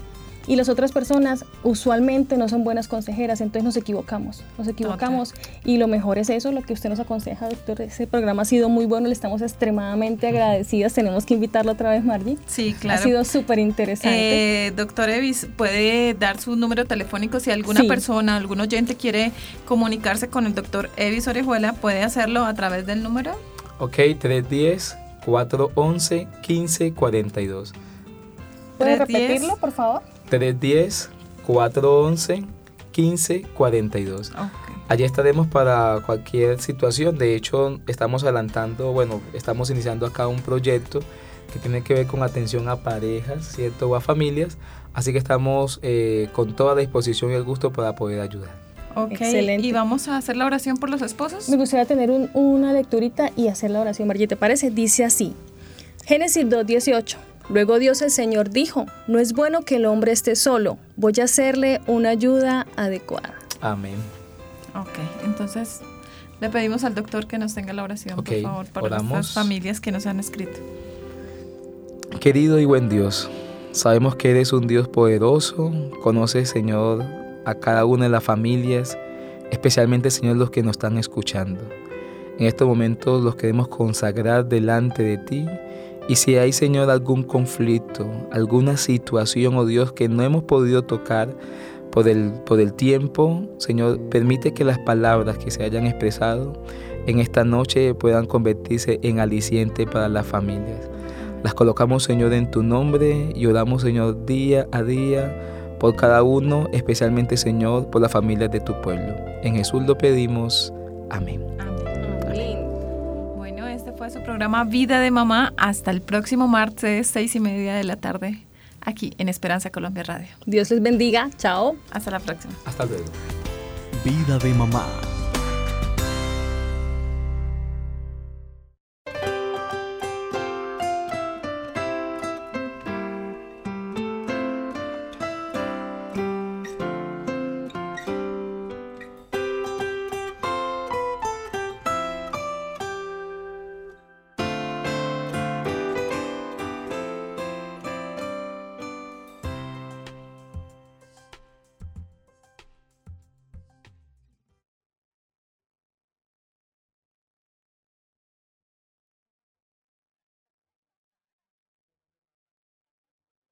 Speaker 3: Y las otras personas usualmente no son buenas consejeras, entonces nos equivocamos, nos equivocamos y lo mejor es eso, lo que usted nos aconseja, doctor. Ese programa ha sido muy bueno, le estamos extremadamente agradecidas, tenemos que invitarlo otra vez, Margie.
Speaker 2: Sí, claro.
Speaker 3: Ha sido súper interesante.
Speaker 2: Eh, doctor Evis, ¿puede dar su número telefónico si alguna
Speaker 3: Sí.
Speaker 2: persona, algún oyente quiere comunicarse con el doctor Evis Orejuela? ¿Puede hacerlo a través del número?
Speaker 4: Ok, 310-411-1542.
Speaker 3: ¿Puede
Speaker 2: 310?
Speaker 3: repetirlo, por favor?
Speaker 4: 310-411-1542.
Speaker 2: Ok.
Speaker 4: Allí estaremos para cualquier situación. De hecho, estamos adelantando, bueno, estamos iniciando acá un proyecto que tiene que ver con atención a parejas, ¿cierto? O a familias. Así que estamos eh, con toda la disposición y el gusto para poder ayudar.
Speaker 2: Ok,
Speaker 3: Excelente.
Speaker 2: ¿y vamos a hacer la oración por los esposos?
Speaker 3: Me gustaría tener un- una lecturita y hacer la oración, Margie, ¿te parece? Dice así, Génesis 2.18. Luego Dios el Señor dijo, no es bueno que el hombre esté solo, voy a hacerle una ayuda adecuada.
Speaker 4: Amén.
Speaker 2: Ok, entonces le pedimos al doctor que nos tenga la oración, por favor, para
Speaker 4: oramos.
Speaker 2: estas familias que nos han escrito.
Speaker 4: Querido y buen Dios, sabemos que eres un Dios poderoso, conoces, Señor, a cada una de las familias, especialmente, Señor, los que nos están escuchando. En estos momentos los queremos consagrar delante de ti y si hay, Señor, algún conflicto, alguna situación, oh Dios, que no hemos podido tocar por el, por el tiempo, Señor, permite que las palabras que se hayan expresado en esta noche puedan convertirse en aliciente para las familias. Las colocamos, Señor, en tu nombre y oramos, Señor, día a día por cada uno, especialmente, Señor, por las familias de tu pueblo. En Jesús lo pedimos. Amén.
Speaker 2: Amén. Su programa Vida de Mamá. Hasta el próximo martes, seis y media de la tarde, aquí en Esperanza Colombia Radio.
Speaker 3: Dios les bendiga, chao.
Speaker 2: Hasta la próxima.
Speaker 4: Hasta luego.
Speaker 1: Vida de mamá.